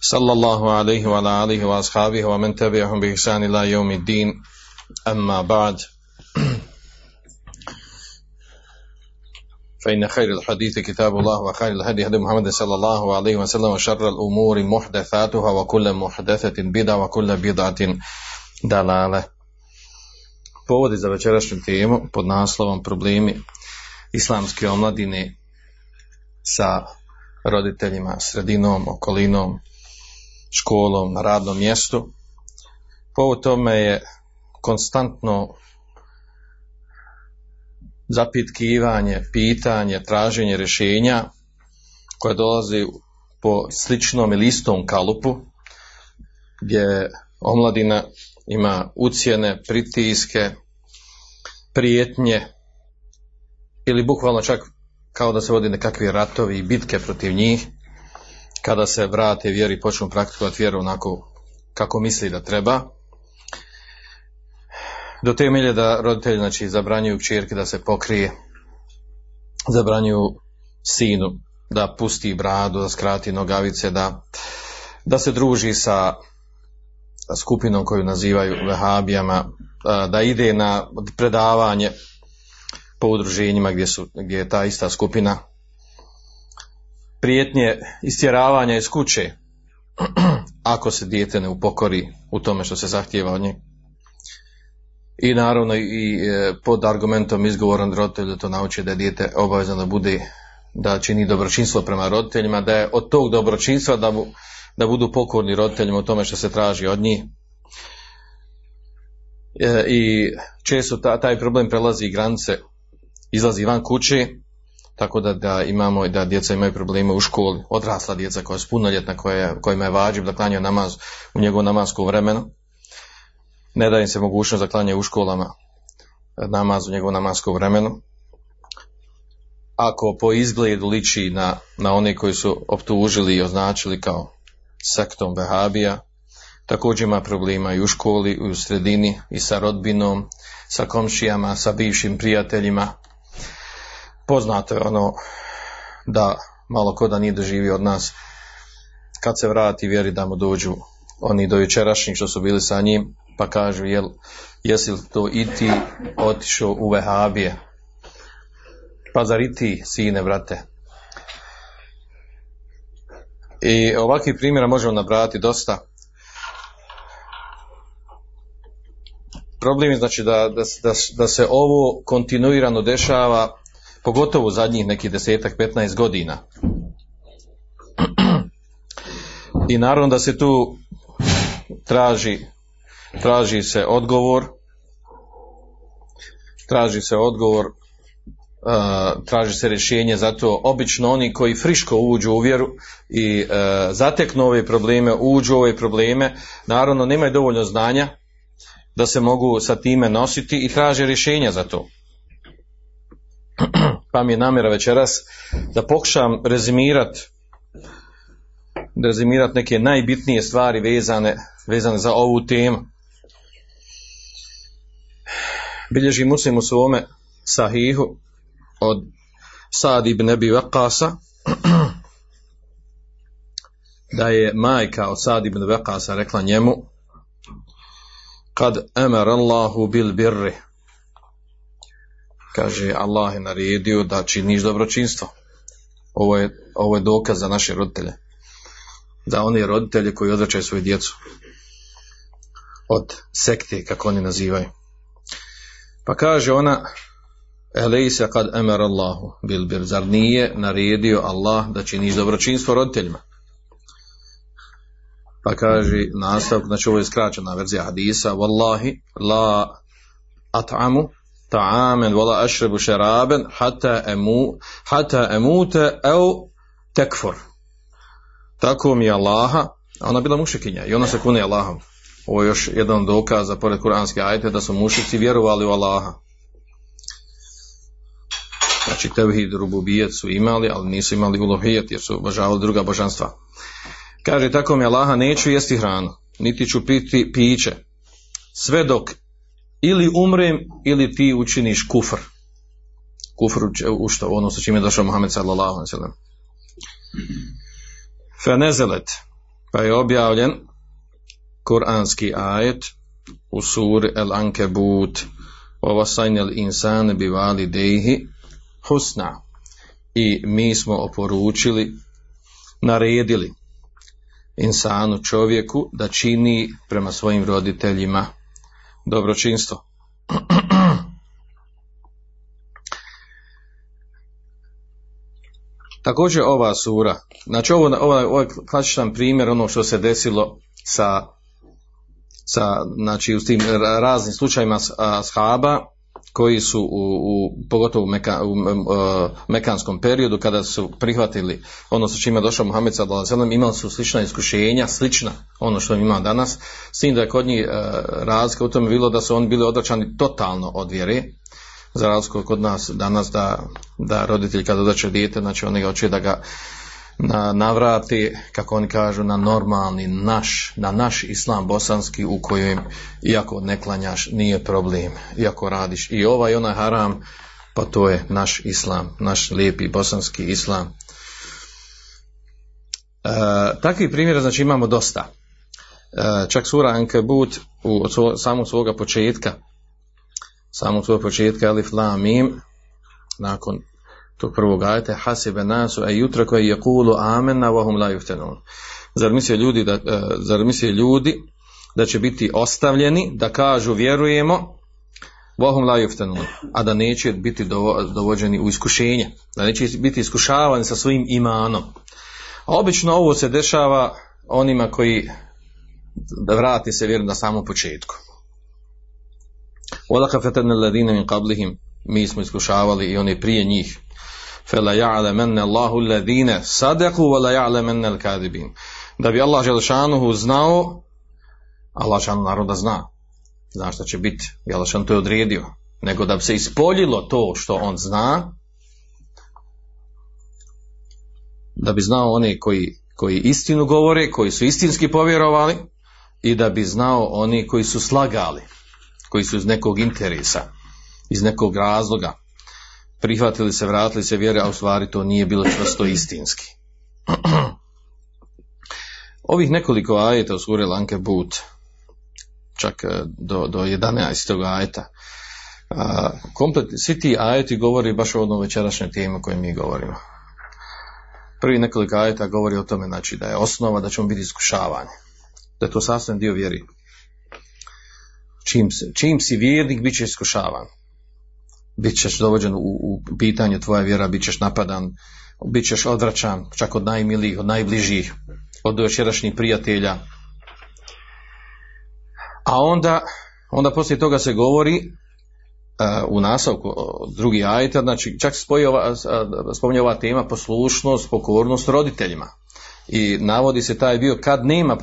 صلى الله عليه وعلى آله وأصحابه ومن تبعهم بإحسان إلى يوم الدين أما بعد فإن خير الحديث كتاب الله وخير الهدي هدي محمد صلى الله عليه وسلم وشر الأمور محدثاتها وكل محدثة بدعة وكل بدعة دلالة Povodi za večerašnju temu pod naslovom problemi islamske omladine sa roditeljima, sredinom, okolinom, školom, na radnom mjestu. Povod tome je konstantno zapitkivanje, pitanje, traženje rješenja koje dolazi po sličnom ili istom kalupu gdje omladina ima ucijene, pritiske, prijetnje ili bukvalno čak kao da se vodi nekakvi ratovi i bitke protiv njih kada se vrate vjeri počnu praktikovati vjeru onako kako misli da treba. Do te milje da roditelji znači, zabranjuju kćerke da se pokrije, zabranjuju sinu da pusti bradu, da skrati nogavice, da, da se druži sa skupinom koju nazivaju vehabijama, da ide na predavanje po udruženjima gdje, su, gdje je ta ista skupina prijetnje istjeravanja iz kuće ako se dijete ne upokori u tome što se zahtijeva od nje i naravno i pod argumentom izgovoran roditelj da to nauči da je dijete obavezno da bude da čini dobročinstvo prema roditeljima, da je od tog dobročinstva da, mu, da budu pokorni roditeljima u tome što se traži od njih. E, I često ta, taj problem prelazi granice, izlazi van kuće, tako da, da imamo da djeca imaju probleme u školi, odrasla djeca koja su punoljetna, koja, kojima je vađiv da klanjaju namaz u njegovu namasku vremenu ne daje im se mogućnost da klanje u školama namaz u njegovu namasku vremenu. Ako po izgledu liči na, na one koji su optužili i označili kao sektom Vehabija, također ima problema i u školi, i u sredini, i sa rodbinom, sa komšijama, sa bivšim prijateljima. Poznato je ono da malo ko da nije doživio od nas kad se vrati vjeri da mu dođu oni do jučerašnjih što su bili sa njim, pa kažu jel, jesi li to i ti otišao u Vehabije? Pa zar i ti, sine, brate? I ovakvih primjera možemo nabrati dosta. Problem je znači da, da, da, da se ovo kontinuirano dešava, pogotovo zadnjih nekih desetak, 15 godina. I naravno da se tu traži, traži se odgovor, traži se odgovor, uh, traži se rješenje, zato obično oni koji friško uđu u vjeru i uh, zateknu ove probleme, uđu u ove probleme, naravno nemaju dovoljno znanja da se mogu sa time nositi i traže rješenja za to. Pa mi je namjera večeras da pokušam rezimirati rezimirati neke najbitnije stvari vezane, vezane za ovu temu. Bilježi muslim u svome sahihu od Sad ibn Ebi Vekasa da je majka od Sad ibn Vekasa rekla njemu kad emer Allahu bil birri kaže Allah je naredio da činiš dobročinstvo ovo je, ovo je dokaz za naše roditelje za one roditelje koji odvraćaju svoju djecu od sekte, kako oni nazivaju. Pa kaže ona, Elejse kad emer Allahu bil zar nije naredio Allah da činiš dobročinstvo roditeljima? Pa kaže nastavak, znači ovo je skraćena verzija hadisa, Wallahi la at'amu ta'amen wala ašrebu šeraben hata, emu, hata emute au tekfor tako mi je Allaha, a ona bila mušekinja i ona se kune Allahom. ovo je još jedan dokaz pored kuranske ajte da su mušici vjerovali u Allaha. Znači tevhid rububijet su imali, ali nisu imali uluhijet jer su obožavali druga božanstva. Kaže tako mi Allaha neću jesti hranu, niti ću piti piće, sve dok ili umrem ili ti učiniš kufr. Kufr u- što? Ono sa čime je došao Muhammed sallallahu alaihi sallam. Fenezelet, pa je objavljen kuranski ajet u suri El Ankebut ovasajnel insane bivali dehi husna i mi smo oporučili naredili insanu čovjeku da čini prema svojim roditeljima dobročinstvo. Također ova sura, znači ovo, ovo je klasičan primjer ono što se desilo sa, sa znači u tim ra- raznim slučajima shaba koji su u, u pogotovo u, Meka, u e, mekanskom periodu kada su prihvatili ono sa čime je došao Muhammed sallallahu imali su slična iskušenja, slična ono što ima danas, s tim da je kod njih e, razlika u tome bilo da su oni bili odračani totalno od vjere, za razliku od kod nas danas da, da roditelj kada odače dijete, znači oni ga hoće da ga navrati, kako oni kažu, na normalni naš, na naš islam bosanski u kojem, iako ne klanjaš, nije problem. Iako radiš i ovaj i onaj haram, pa to je naš islam, naš lijepi bosanski islam. E, takvih primjera znači imamo dosta. E, čak sura Ankebut u, od svo, samog svoga početka samog svog početka Alif Lam Mim nakon tog prvog ajeta hasibe nasu e jutra koje je kulu amena vahum la juftenun. Zar misle ljudi da, e, zar misle ljudi da će biti ostavljeni da kažu vjerujemo vahum la juftenun, a da neće biti dovođeni u iskušenje, da neće biti iskušavani sa svojim imanom. A obično ovo se dešava onima koji da vrati se vjeru na samom početku. Odaka fetene ladine min kablihim, mi smo iskušavali i one prije njih fela ja'lemenne Allahu alladhina sadaku wa la al-kadibin. Da bi Allah Želšanuhu znao, Allah Želšanu naroda zna, zna šta će biti, Želšan to je odredio, nego da bi se ispoljilo to što on zna, da bi znao oni koji, koji istinu govore, koji su istinski povjerovali i da bi znao oni koji su slagali, koji su iz nekog interesa, iz nekog razloga, prihvatili se, vratili se vjere, a u stvari to nije bilo čvrsto istinski. Ovih nekoliko ajeta u suri Lankebut, čak eh, do, do 11. ajeta, a, komplet, svi ti ajeti govori baš o onom večerašnjoj temi o kojoj mi govorimo. Prvi nekoliko ajeta govori o tome znači, da je osnova da ćemo biti iskušavani. Da je to sastavni dio vjeri čim, čim si vjernik, bit će iskušavan. Bićeš dovođen u, u pitanje tvoja vjera, bit ćeš napadan, bit ćeš odvraćan, čak od najmilijih, od najbližih, od večerašnjih prijatelja. A onda, onda poslije toga se govori uh, u nastavku uh, drugi ajta, znači čak spominje ova, tema poslušnost, pokornost roditeljima i navodi se taj bio kad nema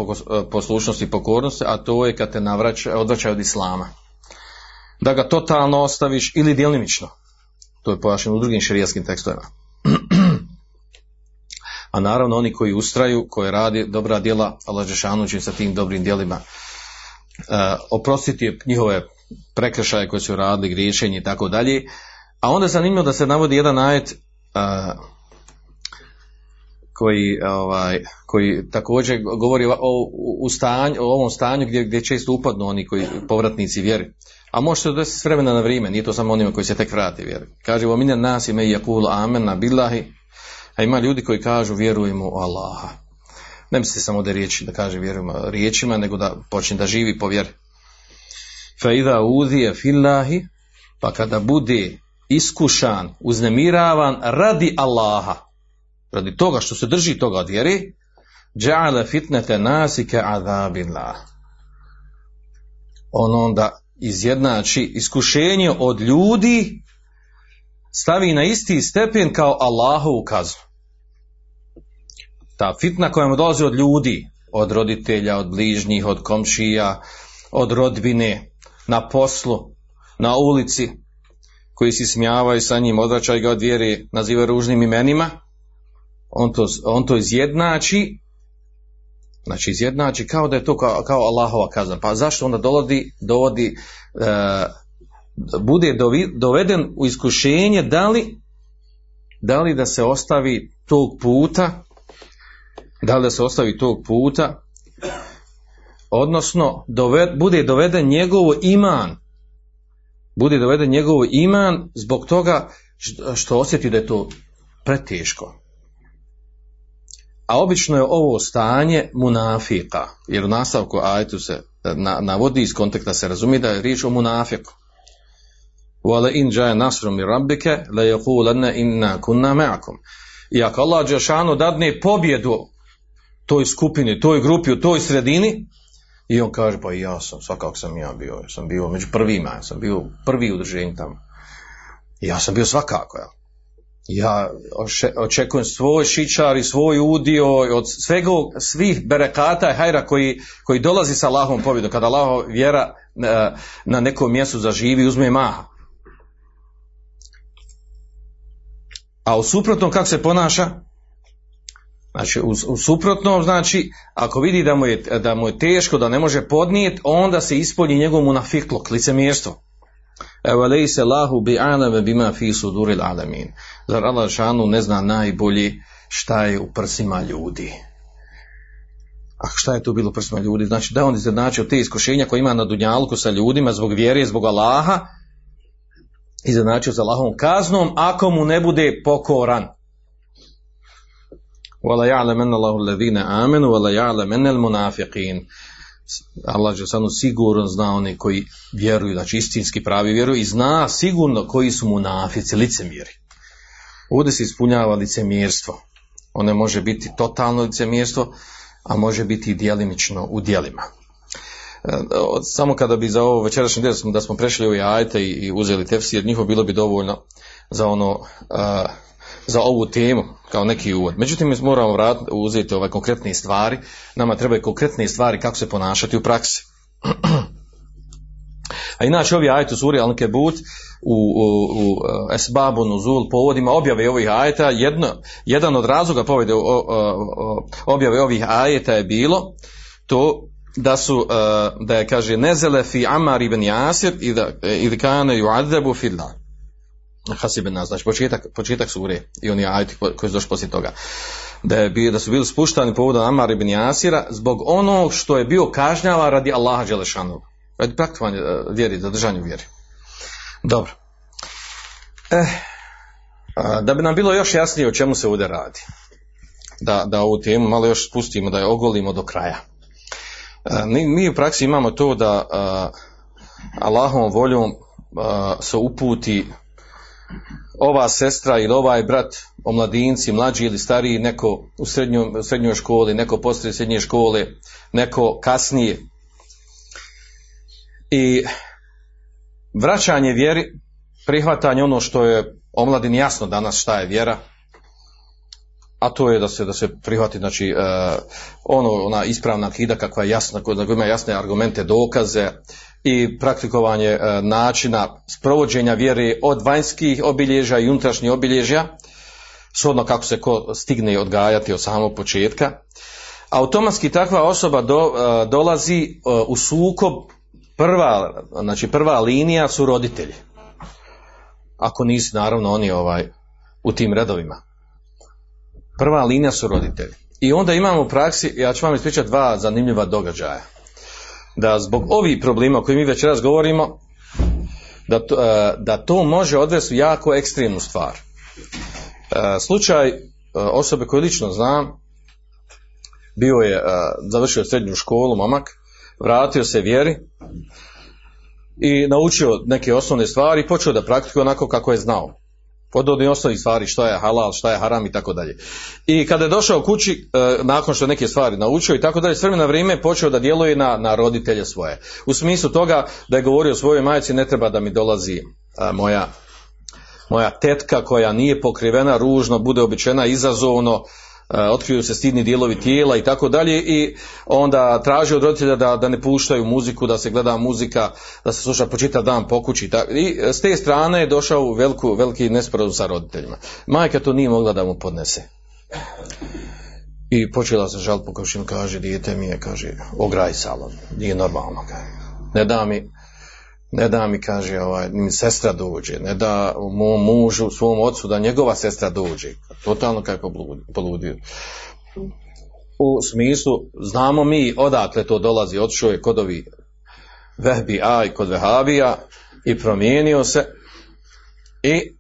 poslušnosti i pokornosti, a to je kad te navraća, odvraćaju od islama. Da ga totalno ostaviš ili djelimično. To je pojašnjeno u drugim širijaskim tekstovima. a naravno oni koji ustraju, koji radi dobra djela, Allah će sa tim dobrim djelima uh, oprostiti njihove prekršaje koje su radili, griješenje i tako dalje. A onda je zanimljivo da se navodi jedan ajet uh, koji, ovaj, koji također govori o, u stanju, o ovom stanju gdje, gdje često upadnu oni koji povratnici vjeri. A može se desiti s vremena na vrijeme, nije to samo onima koji se tek vrati vjeri. Kaže, o mine nas ime jakulu amen na billahi, a ima ljudi koji kažu vjerujemo u Allaha. Ne misli samo da riječi, da kaže vjerujemo riječima, nego da počne da živi po vjeri. Fa idha fillahi, pa kada bude iskušan, uznemiravan radi Allaha, radi toga što se drži toga od vjere, dža'ale fitnete nasike azabillah. On onda izjednači iskušenje od ljudi stavi na isti stepen kao Allahovu kaznu. Ta fitna koja mu dolazi od ljudi, od roditelja, od bližnjih, od komšija, od rodbine, na poslu, na ulici, koji se smijavaju sa njim, odvraćaju ga od vjere, nazivaju ružnim imenima, on to, on to izjednači, znači izjednači kao da je to kao, kao Allahova kazna. Pa zašto onda dovodi, dovodi e, bude doveden u iskušenje da li, da li da se ostavi tog puta, da li da se ostavi tog puta, odnosno bude doveden njegovo iman, bude doveden njegov iman zbog toga što osjeti da je to preteško. A obično je ovo stanje munafika, jer u nastavku ajtu se navodi iz konteksta se razumije da je riječ o munafiku. Wala in ja'a nasrum min rabbika la yaqulanna inna kunna ma'akum. I ako Allah džeshanu dadne pobjedu toj skupini, toj grupi, u toj sredini, i on kaže, pa ja sam, svakako sam ja bio, sam bio među prvima, sam bio prvi udruženje tamo. Ja sam bio svakako, ja. Ja očekujem svoj šičar i svoj udio od svega, svih berekata i hajra koji, koji dolazi sa Allahom pobjedom. Kada Allah vjera na, na nekom mjestu zaživi, uzme maha. A u suprotnom kako se ponaša? Znači, u, u suprotnom, znači, ako vidi da mu, je, da mu je teško, da ne može podnijeti, onda se ispolji njegov munafiklok, licemjerstvo. Evo se lahu bi alame bima fi suduril alamin. Zar Allah šanu ne zna najbolje šta je u prsima ljudi. A šta je tu bilo u prsima ljudi? Znači da on izjednačio te iskušenja koje ima na dunjalku sa ljudima zbog vjere, zbog Allaha, izjednačio sa Allahom kaznom ako mu ne bude pokoran. Wala ya'lamanna Allahu alladhina amanu wala ya'lamanna al-munafiqin. Allah je samo sigurno zna oni koji vjeruju, znači istinski pravi vjeruju i zna sigurno koji su munafici, licemjeri. Ovdje se ispunjava licemjerstvo. Ono može biti totalno licemjerstvo, a može biti i djelimično u djelima. E, samo kada bi za ovo večerašnji del da smo prešli u ajte i uzeli tefsir, njihovo bilo bi dovoljno za ono za ovu temu kao neki uvod. Međutim, mi moramo vrat, uzeti ove konkretne stvari. Nama trebaju konkretne stvari kako se ponašati u praksi. A inače ovi ajtu suri Al-Kebut u, u, u Esbabu Nuzul povodima objave ovih ajeta, jedno, jedan od razloga povede objave ovih ajeta je bilo to da su, da je kaže nezele fi Amar ibn Jasir i da, ili kane ju'adzebu fillah Hasibe nas, znači početak, početak sure i oni ajti koji su došli poslije toga. Da, je da su bili spuštani povodom Amar ibn Jasira zbog onog što je bio kažnjava radi Allaha Đelešanu. Radi praktikovanje e, vjeri, zadržanju vjeri. Dobro. Eh, da bi nam bilo još jasnije o čemu se ovdje radi. Da, da ovu temu malo još spustimo, da je ogolimo do kraja. E, mi, mi u praksi imamo to da Allahom voljom se uputi ova sestra ili ovaj brat, omladinci, mlađi ili stariji, neko u, srednjoj, srednjoj školi, neko poslije srednje škole, neko kasnije. I vraćanje vjeri, prihvatanje ono što je omladini jasno danas šta je vjera, a to je da se, da se prihvati znači, uh, ono, ona ispravna kida kakva je jasna, koja ima jasne argumente, dokaze, i praktikovanje e, načina sprovođenja vjere od vanjskih obilježja i unutrašnjih obilježja, shodno kako se ko stigne odgajati od samog početka. Automatski takva osoba do, e, dolazi u sukob, prva, znači prva linija su roditelji. Ako nisi naravno oni ovaj u tim redovima. Prva linija su roditelji. I onda imamo u praksi, ja ću vam ispričati dva zanimljiva događaja da zbog ovih problema o kojim mi već govorimo, da to, e, da to može odvesti u jako ekstremnu stvar. E, slučaj e, osobe koju lično znam, bio je, završio srednju školu, momak, vratio se vjeri i naučio neke osnovne stvari i počeo da praktikuje onako kako je znao od osnovnih stvari šta je halal, šta je haram i tako dalje. I kada je došao kući, e, nakon što je neke stvari naučio i tako dalje, s vremena vrijeme počeo da djeluje na, na roditelje svoje. U smislu toga da je govorio svojoj majci ne treba da mi dolazi e, moja, moja tetka koja nije pokrivena ružno, bude običena izazovno, otkriju se stidni dijelovi tijela i tako dalje i onda traži od roditelja da, da ne puštaju muziku, da se gleda muzika, da se sluša po čitav dan po kući. I s te strane je došao u veliku, veliki nesporazum sa roditeljima. Majka to nije mogla da mu podnese. I počela se žal po kaže, dijete mi je, kaže, ograj salon, nije normalno. Ne da mi, ne da mi, kaže, ovaj, mi sestra dođe, ne da mom mužu, svom ocu, da njegova sestra dođe. Totalno kako poludio. U smislu, znamo mi odakle to dolazi, otišao je kod ovi Vehbi A i kod Vehabija i promijenio se i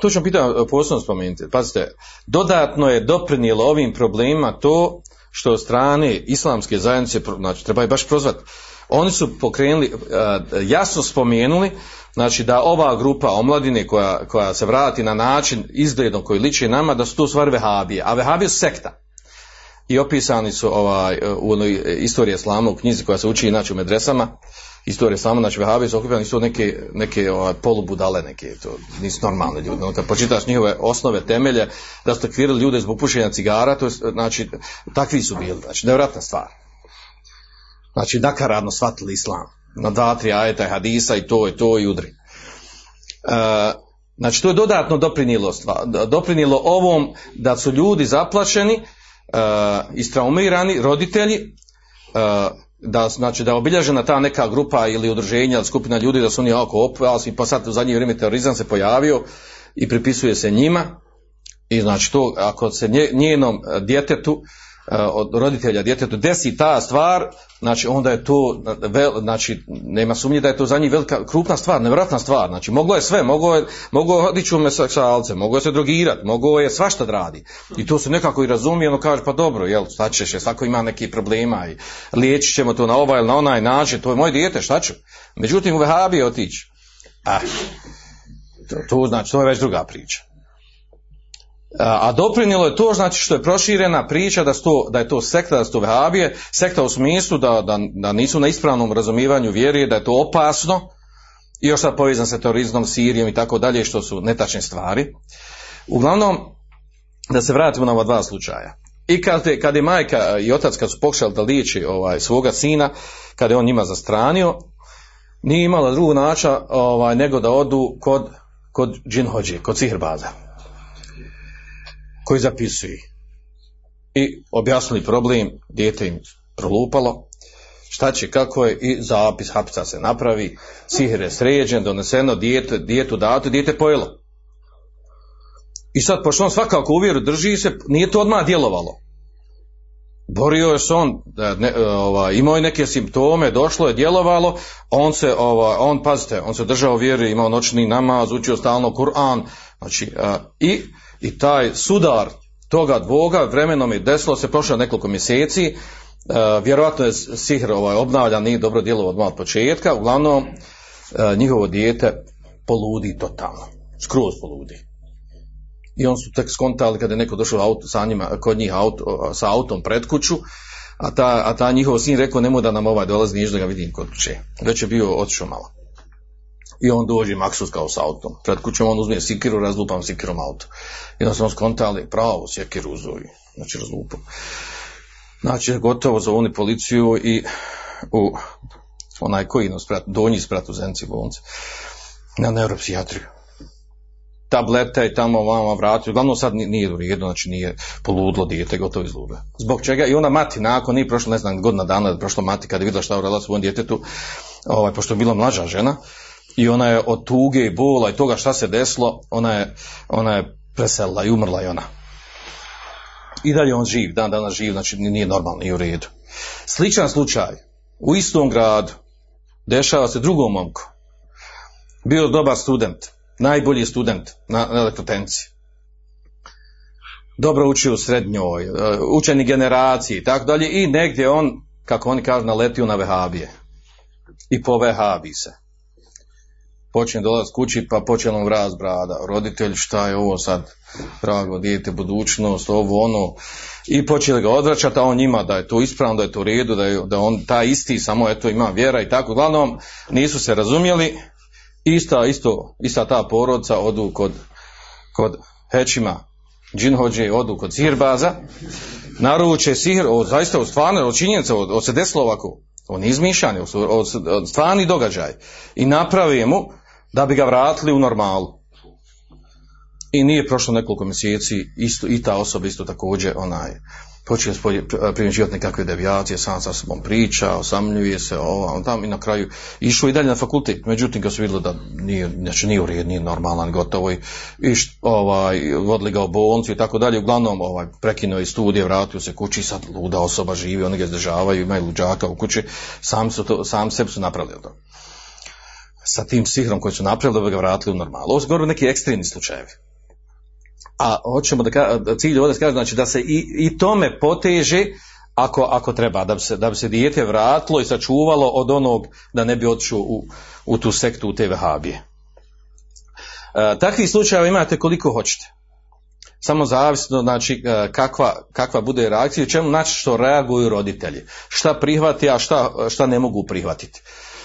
to ću pitati posebno spomenuti. Pazite, dodatno je doprinijelo ovim problemima to što od strane islamske zajednice, znači treba je baš prozvati, oni su pokrenuli, e, jasno spomenuli, znači da ova grupa omladine koja, koja se vrati na način izgledom koji liči nama, da su to stvari vehabije, a vehabije su sekta. I opisani su ovaj, u onoj istoriji islama u knjizi koja se uči inače u medresama, istorije samo, znači vehabije su okupljeni, su neke, neke ovaj, polubudale, neke, to nisu normalne ljudi. No, kad počitaš njihove osnove, temelje, da su takvirali ljude zbog pušenja cigara, to je, znači, takvi su bili, znači, nevratna stvar. Znači, nakaradno shvatili islam. Na dva, tri ajeta hadisa i to i to i udri. E, znači, to je dodatno doprinilo, doprinilo ovom da su ljudi zaplašeni, e, istraumirani, roditelji, e, da, znači, da je obilježena ta neka grupa ili udruženja ili skupina ljudi da su oni oko opasni, pa sad u zadnje vrijeme terorizam se pojavio i pripisuje se njima i znači to ako se njenom djetetu od roditelja djetetu desi ta stvar, znači onda je to, znači nema sumnje da je to za njih velika, krupna stvar, nevjerojatna stvar, znači moglo je sve, moglo je, moglo je u seksualce, moglo je se drogirati, moglo je svašta da radi. I to se nekako i razumije, ono kaže pa dobro, jel, šta ćeš, svako ima neki problema i liječit ćemo to na ovaj ili na onaj način, to je moje dijete, šta ću? Međutim u Vehabi otići. Ah, to, to znači, to je već druga priča. A doprinijelo je to znači što je proširena priča da, to, da je to sekta, da su to vehabije, sekta u smislu da, da, da nisu na ispravnom razumijevanju vjeri, da je to opasno i još sad povezan sa terorizmom, Sirijom i tako dalje, što su netačne stvari. Uglavnom, da se vratimo na ova dva slučaja. I kad je, kad je majka i otac kad su pokušali da liječi ovaj, svoga sina, kad je on njima zastranio, nije imala drugog načina ovaj, nego da odu kod, kod džinhođe, kod sihrbaza koji zapisuje. I objasnili problem, dijete im prolupalo, šta će, kako je, i zapis hapca se napravi, sihr je sređen, doneseno, dijete, dijetu dato, dijete pojelo. I sad, pošto on svakako uvjeru drži se, nije to odmah djelovalo. Borio je se on, ne, ova, imao je neke simptome, došlo je, djelovalo, on se, ova, on, pazite, on se držao vjeri, imao noćni namaz, učio stalno Kur'an, znači, i i taj sudar toga dvoga vremenom je desilo se prošlo nekoliko mjeseci, e, vjerojatno je sihr ovaj, obnavljan, nije dobro djelo od početka, uglavnom e, njihovo dijete poludi totalno, skroz poludi. I on su tek skontali kada je neko došao auto, sa njima, kod njih auto, sa autom pred kuću, a ta, a ta njihov sin rekao nemoj da nam ovaj dolazi niš da ga vidim kod kuće. Već je bio otišao malo. I on dođe maksus kao s autom. Pred kućom on uzme sikiru, razlupam sikirom auto. I onda smo skontali pravo sikiru uzovi. Znači razlupam. Znači gotovo za oni policiju i u onaj koji nas prat, donji sprat u Zenci bolnice. Na neuropsijatriju. Tablete i tamo vama vratio. Uglavnom sad nije u redu, znači nije poludlo dijete, gotovo izlube. Zbog čega? I ona mati nakon, nije prošlo, ne znam, godina dana, prošlo mati kada je vidjela šta uradila svom djetetu, ovaj, pošto je bila mlađa žena, i ona je od tuge i bola i toga šta se desilo, ona je, ona je preselila i umrla i ona. I dalje on živ, dan danas živ, znači nije normalno, nije u redu. Sličan slučaj, u istom gradu, dešava se drugom momku. Bio dobar student, najbolji student na, na elektrotenci. Dobro učio u srednjoj, e, učeni generaciji i tako dalje i negdje on, kako oni kažu, naletio na vehabije. I po vehabi se počne dolaz kući pa počne mu vraz brada. Roditelj šta je ovo sad, drago dijete, budućnost, ovo ono. I počeli ga odvraćati, a on njima da je to ispravno, da je to u redu, da je da on ta isti, samo eto ima vjera i tako. Uglavnom nisu se razumjeli. Ista, isto, ista ta porodca odu kod, kod Hećima džinhođe odu kod sihirbaza, naruče sihir, o, zaista od stvarno, od činjenica, od, od se desilo ovako, on izmišljani, od, od, od stvarni događaj i napravi mu da bi ga vratili u normalu. I nije prošlo nekoliko mjeseci, isto, i ta osoba isto također onaj, počeo primjećivati nekakve devijacije, sam sa sobom priča, osamljuje se, on tam i na kraju išao i dalje na fakultet, međutim kad su vidjeli da nije, znači nije u nije normalan, gotovo i, i ovaj, vodili ga u bolnicu i tako dalje, uglavnom ovaj, prekinuo i studije, vratio se kući, sad luda osoba živi, oni ga izdržavaju, imaju luđaka u kući, sam, su to, sam sebi su napravili to. Sa tim sihrom koji su napravili da bi ga vratili u normalu. Ovo su govorili neki ekstremni slučajevi a hoćemo da, ka, cilj ovdje kaže znači da se i, i tome poteže ako, ako treba, da bi, se, da bi se dijete vratilo i sačuvalo od onog da ne bi otišao u, u tu sektu, u te vehabije. E, takvih slučajeva imate koliko hoćete. Samo zavisno znači e, kakva, kakva bude reakcija, čemu znači što reaguju roditelji. Šta prihvati, a šta, šta ne mogu prihvatiti.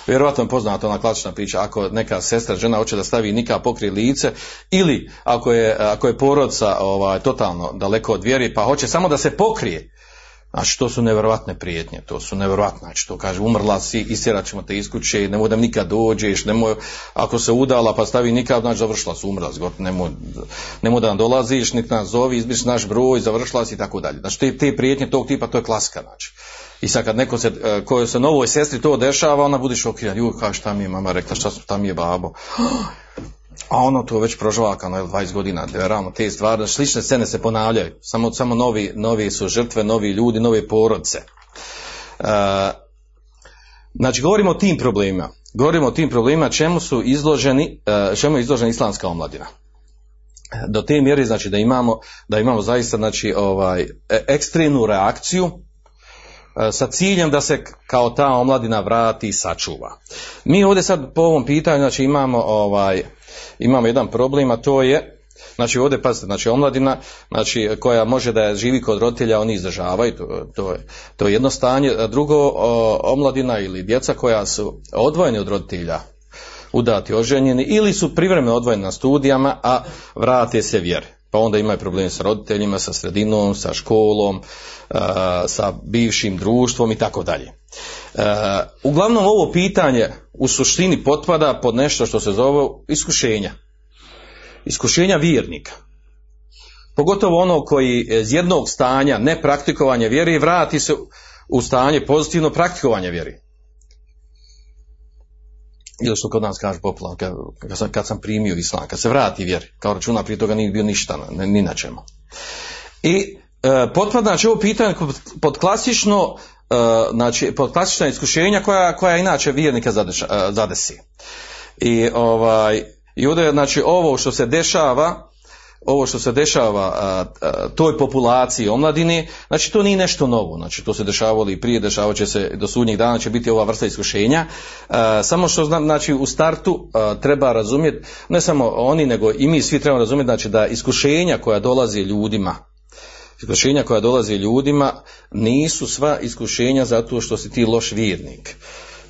Vjerovatno je poznata ona klasična priča, ako neka sestra, žena hoće da stavi nika pokrije lice, ili ako je, ako je porodca ovaj, totalno daleko od vjeri, pa hoće samo da se pokrije, Znači, to su nevjerojatne prijetnje, to su nevjerojatne, znači, to kaže, umrla si, istjerat ćemo te iz kuće, nemoj da nikad dođeš, nemoj, ako se udala pa stavi nikad, znači, završila su, umrla si, nemoj, nemoj da nam dolaziš, nik nas zovi, izbiš naš broj, završila si i tako dalje. Znači, te, te prijetnje tog tipa, to je klasika, znači. I sad kad neko se, kojoj se novoj sestri to dešava, ona bude šokiran, ju, kao šta mi je mama rekla, šta, šta mi je babo. A ono to već prožvakano, je 20 godina, realno te stvari, slične scene se ponavljaju, samo, samo novi, novi su žrtve, novi ljudi, nove porodce. E, znači, govorimo o tim problemima, govorimo o tim problemima čemu su izloženi, čemu je izložena islamska omladina. Do te mjere, znači, da imamo, da imamo zaista, znači, ovaj, ekstremnu reakciju, sa ciljem da se kao ta omladina vrati i sačuva. Mi ovdje sad po ovom pitanju znači imamo ovaj imamo jedan problem, a to je Znači ovdje pazite, znači omladina znači, koja može da živi kod roditelja, oni izdržavaju, to, to, je, to je jedno stanje. A drugo, o, omladina ili djeca koja su odvojeni od roditelja, udati, oženjeni ili su privremeno odvojeni na studijama, a vrate se vjeri pa onda imaju probleme sa roditeljima, sa sredinom, sa školom, sa bivšim društvom i tako dalje. Uglavnom ovo pitanje u suštini potpada pod nešto što se zove iskušenja. Iskušenja vjernika. Pogotovo ono koji iz jednog stanja nepraktikovanja vjeri vrati se u stanje pozitivno praktikovanja vjeri ili što kod nas kaže popularno, kad, kad, sam, kad sam primio islam, kad se vrati vjeri, kao računa prije toga nije bio ništa, ne, ni na čemu. I e, potpada, znači ovo pitanje pod klasično, e, znači pod klasična iskušenja koja, koja inače vjernika zadeša, e, zadesi. I ovaj, i ovdje, znači ovo što se dešava, ovo što se dešava a, a, toj populaciji omladine, znači to nije nešto novo, znači to se dešavalo i prije, dešavat će se do sudnjeg dana će biti ova vrsta iskušenja, a, samo što znam, znači u startu treba razumjeti, ne samo oni, nego i mi svi trebamo razumjeti, znači da iskušenja koja dolaze ljudima, iskušenja koja dolaze ljudima nisu sva iskušenja zato što si ti loš vjernik.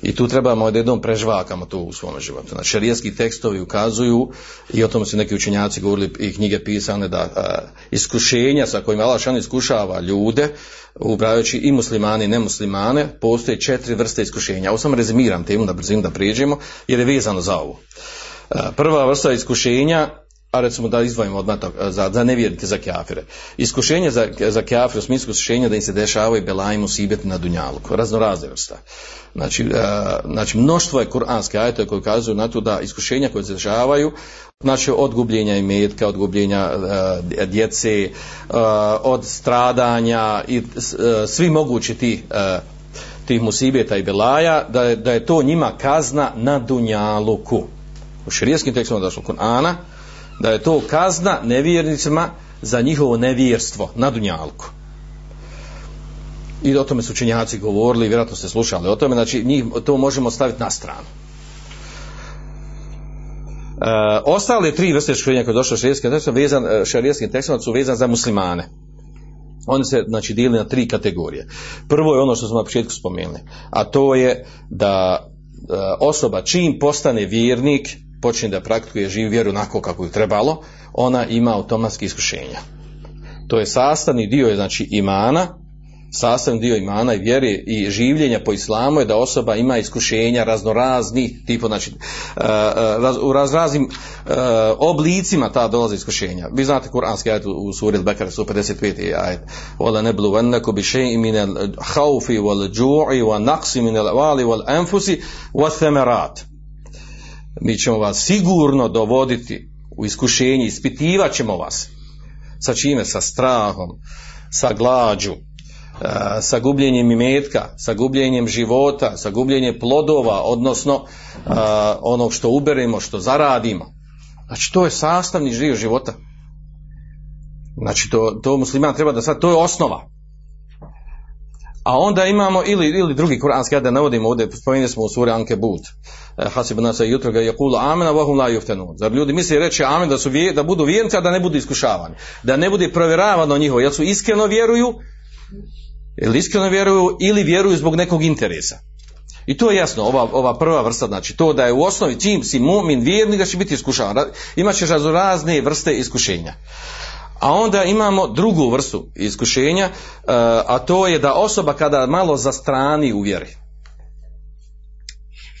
I tu trebamo jednom prežvakamo to u svom životu. Znači, šarijski tekstovi ukazuju i o tom su neki učenjaci govorili i knjige pisane da a, iskušenja sa kojima Allah iskušava ljude, ubrajajući i muslimane i nemuslimane, postoje četiri vrste iskušenja. Ovo sam rezimiram temu da brzim da prijeđemo, jer je vezano za ovo. A, prva vrsta iskušenja a recimo da izdvojimo odmah za, za nevjernike, za kjafire. Iskušenje za, za kjafire, u smislu iskušenja da im se dešavaju belajmu sibet na dunjaluku, razno razne vrsta. Znači, a, znači mnoštvo je kuranske ajete koje ukazuju na to da iskušenja koje se dešavaju, znači od gubljenja i metka, od gubljenja a, djece, a, od stradanja i a, svi mogući ti a, tih musibeta i belaja, da je, da je to njima kazna na dunjaluku. U širijskim tekstima došlo Kur'ana, da je to kazna nevjernicima za njihovo nevjerstvo na Dunjalku. I o tome su učenjaci govorili, vjerojatno ste slušali o tome, znači njih to možemo staviti na stranu. E, ostale tri vrste škrenja koje došlo šarijetskim tekstom, vezan, e, šarijetskim tekstom su vezan za muslimane. Oni se znači dijeli na tri kategorije. Prvo je ono što smo na početku spomenuli, a to je da e, osoba čim postane vjernik, počne da praktikuje živi vjeru onako kako je trebalo, ona ima automatski iskušenja. To je sastavni dio je znači imana, sastavni dio imana i vjere i življenja po islamu je da osoba ima iskušenja raznoraznih tipo znači uh, raz, u razraznim uh, oblicima ta dolaze iskušenja. Vi znate kuranski ajet u suri Al-Bekara 155. ajet. Wala nabluwannakum bi shay'in min al-khawfi wal-ju'i wa naqsi min al-amwali wal-anfusi wath-thamarat. Mi ćemo vas sigurno dovoditi u iskušenje, ispitivat ćemo vas. Sa čime? Sa strahom, sa glađu, sa gubljenjem imetka, sa gubljenjem života, sa gubljenjem plodova, odnosno onog što uberemo, što zaradimo. Znači to je sastavni živ života. Znači to, to musliman treba da sad, to je osnova. A onda imamo ili, ili drugi kuranski, ja da navodimo ovdje, spomenuli smo u suri Anke But. Hasib nasa jutro ga je kula amena vahum la juftenu. Zar ljudi misli reći amen da, su da budu vjernici, a da ne budu iskušavani. Da ne bude provjeravano njihovo, jer su iskreno vjeruju, ili iskreno vjeruju, ili vjeruju zbog nekog interesa. I to je jasno, ova, ova prva vrsta, znači to da je u osnovi čim si mumin vjernik da će biti iskušavan. Imaćeš razne vrste iskušenja. A onda imamo drugu vrstu iskušenja, a to je da osoba kada malo zastrani u vjeri,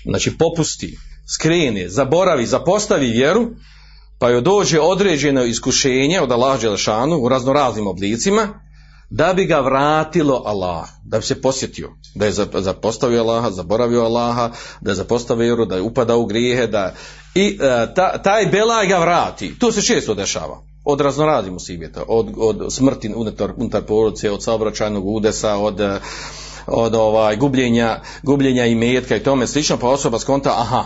znači popusti, skrene, zaboravi, zapostavi vjeru, pa joj dođe određeno iskušenje od Allah Đelešanu u raznoraznim oblicima, da bi ga vratilo Allah, da bi se posjetio, da je zapostavio Allaha, zaboravio Allaha, da je zapostavio vjeru, da je upada u grijehe, da i ta, taj belaj ga vrati. To se često dešava od raznoraznih musibeta, od, od smrti unutar, unutar porodice, od saobraćajnog udesa, od, od ovaj, gubljenja, gubljenja imetka i tome slično, pa osoba skonta, aha,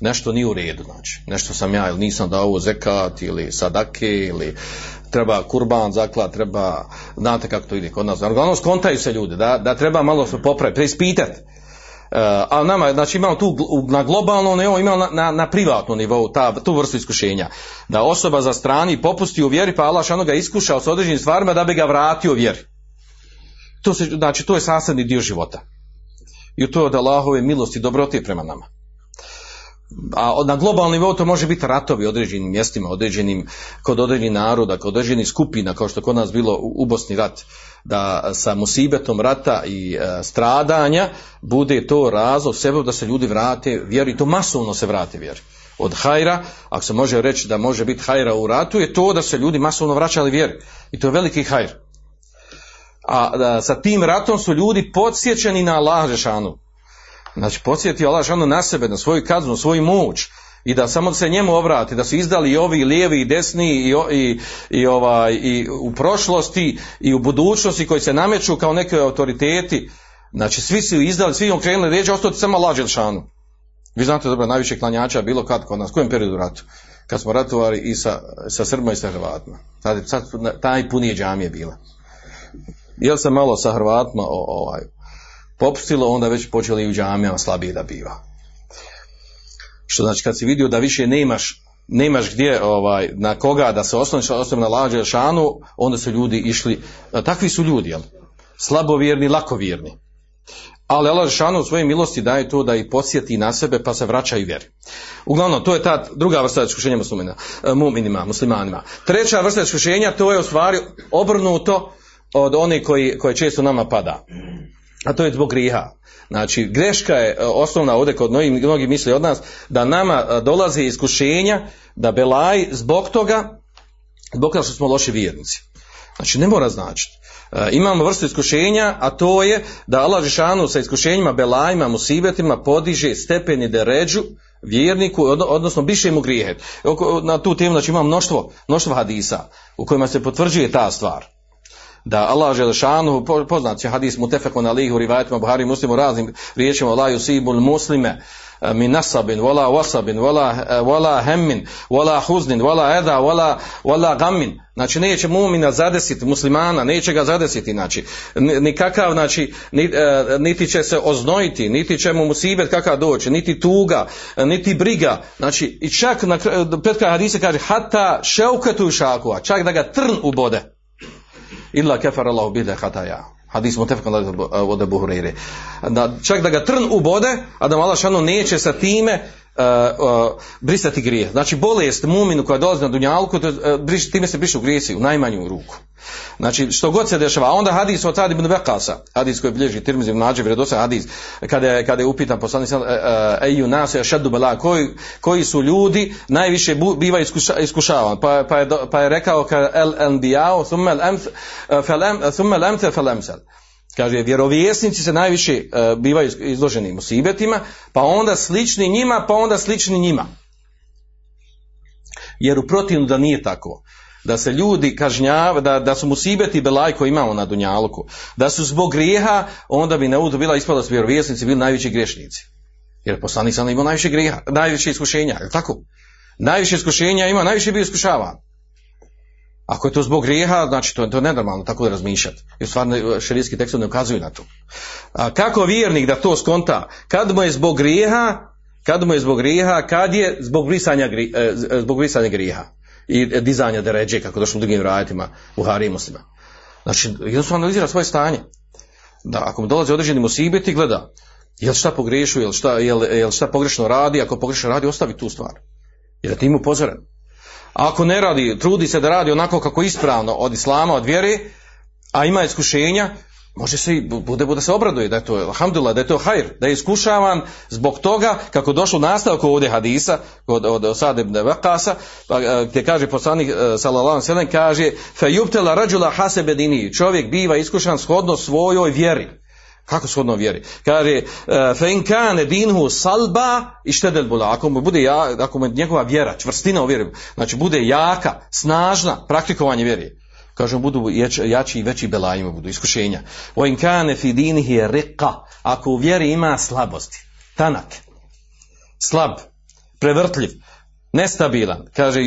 nešto nije u redu, znači, nešto sam ja ili nisam dao zekat ili sadake ili treba kurban zaklat, treba, znate kako to ide kod nas, uglavnom skontaju se ljudi, da, da treba malo se popraviti, preispitati. Uh, a nama, znači imamo tu na globalnom nivou, imamo na, na, na privatnom nivou ta, tu vrstu iskušenja. Da osoba za strani popusti u vjeri, pa Allah ga iskušao s određenim stvarima da bi ga vratio vjeri. To se, znači, to je sastavni dio života. I to je od Allahove milosti i dobrote prema nama. A na globalnom nivou to može biti ratovi određenim mjestima, određenim, kod određenih naroda, kod određenih skupina, kao što kod nas bilo u, Bosni rat, da sa musibetom rata i e, stradanja bude to razlog sebe da se ljudi vrate vjeri, i to masovno se vrate vjeri. Od hajra, ako se može reći da može biti hajra u ratu, je to da se ljudi masovno vraćali vjeri. I to je veliki hajr. A da, sa tim ratom su ljudi podsjećeni na Allah Žešanu. Znači, podsjeti Allah Žešanu na sebe, na svoju kaznu, svoju moć i da samo se njemu obrati, da su izdali i ovi lijevi i desni i, i, i, ovaj, i u prošlosti i u budućnosti koji se nameću kao neke autoriteti, znači svi su izdali, svi okrenuli ređe, ostati samo Allah Žešanu. Vi znate dobro, najviše klanjača bilo kad kod nas, kojem periodu ratu? Kad smo ratovali i sa, sa Srbima i sa Hrvatima. Sad, sad taj punije džamije bila. Jel se malo sa Hrvatima ovaj, popustilo, onda već počeli u džamijama slabije da biva. Što znači kad si vidio da više nemaš nemaš gdje ovaj, na koga da se osloniš osobno na lađe šanu, onda su ljudi išli, takvi su ljudi, jel? Slabovjerni, lakovjerni. Ali Allah Žešanu u svojoj milosti daje to da ih posjeti na sebe pa se vraća i vjeri. Uglavnom, to je ta druga vrsta iskušenja muslimina, muminima, muslimanima. Treća vrsta iskušenja to je u stvari obrnuto od one koji, koje često nama pada. A to je zbog griha. Znači, greška je osnovna ovdje kod mnogi, mnogi misli od nas, da nama dolazi iskušenja, da belaj zbog toga, zbog toga što smo loši vjernici. Znači, ne mora značiti. E, imamo vrstu iskušenja, a to je da Allah Žešanu sa iskušenjima, belajima, musibetima podiže stepeni deređu vjerniku, odnosno biše mu grijehe. Na tu temu znači imam mnoštvo, mnoštvo hadisa u kojima se potvrđuje ta stvar da Allah Želešanu, poznat će hadis mutefekun alihi u rivajetima Buhari muslimu raznim riječima Allah yusibul muslime min nasabin, wala wasabin, wala, wala hemmin, wala huznin, wala eda, wala, wala gammin. Znači neće mumina zadesiti, muslimana, neće ga zadesiti, znači, nikakav, znači, niti će se oznojiti, niti će mu musibet kakav doći, niti tuga, niti briga, znači, i čak na petka hadise kaže, hata šeuketu šakua, čak da ga trn ubode illa kefar Allahu bide hataja. Hadis mu tefkan od Abu Hureyre. Da, čak da ga trn ubode, a da Allah šanu neće sa time brisati grijeh. Znači bolest muminu koja dolazi na dunjalku, briš, time se brišu grijesi u najmanju ruku. Znači što god se dešava, onda hadis od Sad ibn Bekasa, hadis koji bilježi Tirmizi ibn Nađe, vjerodosan hadis, kada je, kada je upitan poslanik eju nas koji, koji su ljudi najviše biva iskuša, iskušavan. Pa, pa, je, pa je rekao ka el enbijao, thummel emthel fel emsel. Kaže, vjerovjesnici se najviše uh, bivaju izloženi musibetima, pa onda slični njima, pa onda slični njima. Jer u protivnu da nije tako. Da se ljudi kažnjava, da, da su musibeti belaj koji imamo na Dunjalku, da su zbog grijeha, onda bi neudu bila ispada da su vjerovjesnici bili najveći grešnici. Jer poslanik sam imao najviše grijeha, najviše iskušenja, je tako? Najviše iskušenja ima, najviše bio iskušavan. Ako je to zbog grijeha, znači to, to je nenormalno tako da razmišljati. I stvarno šerijski tekstovi ne ukazuju na to. A kako vjernik da to skonta? Kad mu je zbog grijeha, kad mu je zbog grijeha, kad je zbog brisanja, gri, e, zbog brisanja grijeha i dizanja deređe, kako došlo u drugim rajetima, u Hari muslima. Znači, jednostavno analizira svoje stanje. Da, ako mu dolazi određeni musibeti, gleda, jel šta pogrešu, jel šta, jel, jel šta pogrešno radi, ako pogrešno radi, ostavi tu stvar. Jer ti mu upozoren. Ako ne radi, trudi se da radi onako kako ispravno od islama, od vjere, a ima iskušenja, može se i bude, bude se obraduje da je to, alhamdulillah, da je to hajr, da je iskušavan zbog toga, kako došlo nastavku ovdje hadisa, od, od Osad ibn Vakasa, pa, gdje kaže poslanik, sallallahu sallam, kaže, fe yubtela rađula hasebedini, čovjek biva iskušan shodno svojoj vjeri. Kako shodno vjeri? Kaže, fe in kane dinhu salba i štedel bula. Ako mu bude ja, ako mu njegova vjera, čvrstina u vjeri, znači bude jaka, snažna, praktikovanje vjeri. Kaže, budu jači i veći belajima, budu iskušenja. O in kane fi dinihi riqa. Ako u vjeri ima slabosti, tanak, slab, prevrtljiv, nestabilan, kaže,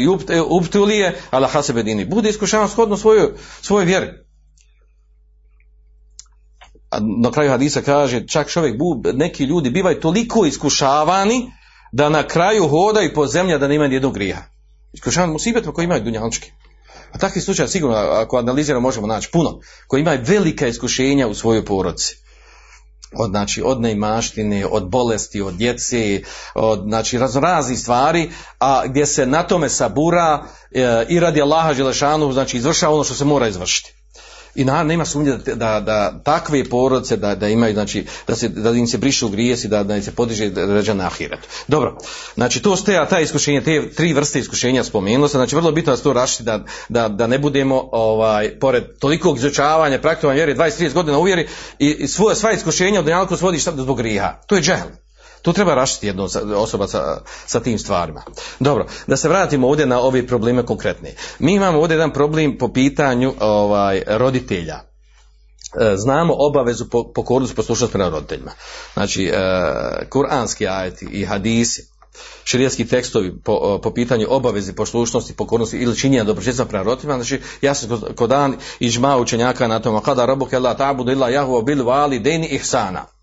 uptulije, ala hasebedini. Bude iskušavan shodno svojoj, svojoj vjeri na kraju hadisa kaže čak čovjek, neki ljudi bivaju toliko iskušavani da na kraju hodaju po zemlji da nema nijednog grija. Iskušavani musibetima koji imaju dunjalčki. A takvih slučaja sigurno, ako analiziramo, možemo naći puno, koji imaju velika iskušenja u svojoj poroci. Od, znači, od neimaštine, od bolesti, od djece, od znači, raznih stvari, a gdje se na tome sabura e, i radi Allaha Želešanu, znači izvršava ono što se mora izvršiti. I na, nema sumnje da, da, da takve porodice da, da imaju, znači, da, se, da im se brišu grijesi, da, da im se podiže ređa na ahiretu. Dobro, znači to ste ta iskušenja, te tri vrste iskušenja spomenulo se, znači vrlo bitno da se to rašiti da, da, da ne budemo ovaj, pored tolikog izučavanja, praktikovanja vjeri, 20-30 godina uvjeri i, i svoje, sva iskušenja od dunjalku svodi šta zbog grijeha. To je džehl. To treba rašiti jedno osoba sa, sa tim stvarima. Dobro, da se vratimo ovdje na ove probleme konkretne. Mi imamo ovdje jedan problem po pitanju ovaj, roditelja. E, znamo obavezu po, pokornosti poslušnosti prema roditeljima. Znači, e, kuranski ajeti i hadisi, širijski tekstovi po, po pitanju obavezi poslušnosti, pokornosti ili činjenja dobročinstva prema roditeljima, znači ja sam kod dan iđma učenjaka na tom, kada rabuke la tabudu illa jahu bil vali deni ihsana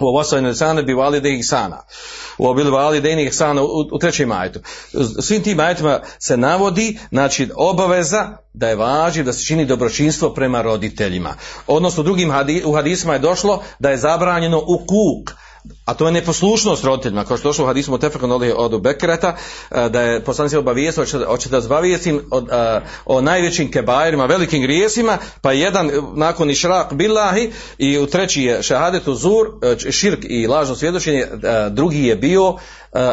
u vasajne insane bi valide ihsana. U obil valide ihsana u, u trećem majetu. Svim tim majetima se navodi, znači obaveza da je važi da se čini dobročinstvo prema roditeljima. Odnosno drugim hadis, u hadisima je došlo da je zabranjeno u kuk, a to je neposlušnost roditeljima, kao što došlo u hadisu Mutefekon od Bekreta, da je poslanik obavijestio, hoće da zbavijestim o, o najvećim kebajerima, velikim grijesima, pa jedan nakon išrak billahi i u treći je šahadetu zur, širk i lažno svjedočenje, drugi je bio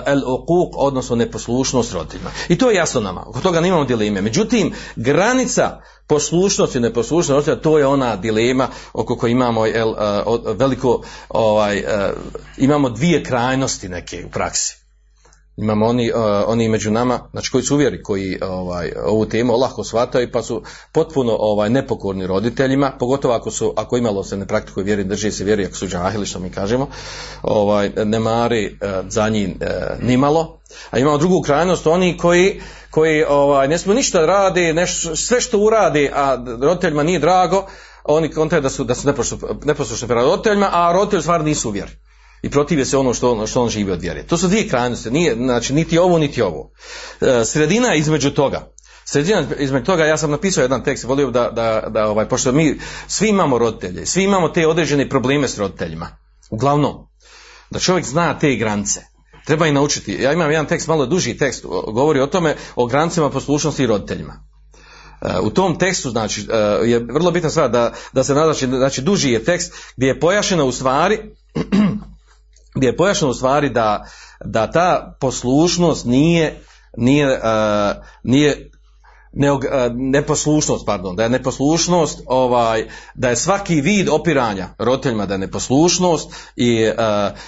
el uquq, odnosno neposlušnost roditeljima. I to je jasno nama, oko toga nemamo dileme. Međutim, granica poslušnost i neposlušnost to je ona dilema oko koje imamo el, veliko ovaj, imamo dvije krajnosti neke u praksi. Imamo oni, uh, oni među nama, znači koji su uvjeri, koji ovaj, ovu temu lako shvataju pa su potpuno ovaj, nepokorni roditeljima, pogotovo ako, su, ako imalo se ne praktikuje vjeri, drži se vjeri, ako su džahili, što mi kažemo, ovaj, ne mari uh, za njih uh, nimalo. A imamo drugu krajnost, oni koji, koji ovaj, ne smo ništa radi, neš, sve što uradi, a roditeljima nije drago, oni kontaju da su, da su neposlušni prema roditeljima, a roditelji stvar nisu uvjeri i protive se ono što, što on živi od vjere. To su dvije krajnosti, nije, znači niti ovo, niti ovo. E, sredina između toga, sredina između toga, ja sam napisao jedan tekst, volio da, da, da ovaj, pošto mi svi imamo roditelje, svi imamo te određene probleme s roditeljima. Uglavnom, da čovjek zna te granice. Treba i naučiti. Ja imam jedan tekst, malo duži tekst, govori o tome, o granicama poslušnosti i roditeljima. E, u tom tekstu znači e, je vrlo bitna stvar da, da se nadači, znači duži je tekst gdje je pojašnjeno u stvari gdje je pojašnjeno u stvari da, da ta poslušnost nije nije, nije neposlušnost, pardon, da je neposlušnost, ovaj, da je svaki vid opiranja roditeljima da je neposlušnost i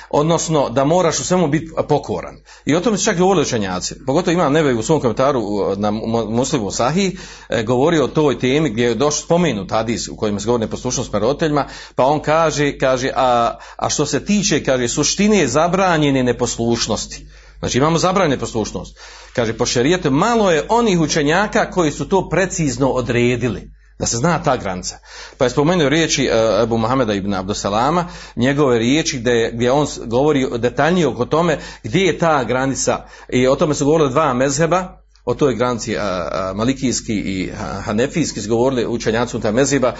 odnosno da moraš u svemu biti pokoran. I o tome se čak govorili učenjaci. Pogotovo ima Neve u svom komentaru na muslimu Sahih e, govori o toj temi gdje je došao spomenut hadis u kojem se govori neposlušnost prema roditeljima, pa on kaže, kaže a, a što se tiče, kaže, suštine zabranjene neposlušnosti. Znači imamo zabranjene poslušnost. Kaže, po šerijetu malo je onih učenjaka koji su to precizno odredili. Da se zna ta granica. Pa je spomenuo riječi Abu Muhameda ibn Abdusalama, njegove riječi gdje, gdje on govori detaljnije oko tome gdje je ta granica. I o tome su govorili dva mezheba, o toj granici a, malikijski i hanefijski su govorili učenjaci unutar mezheba,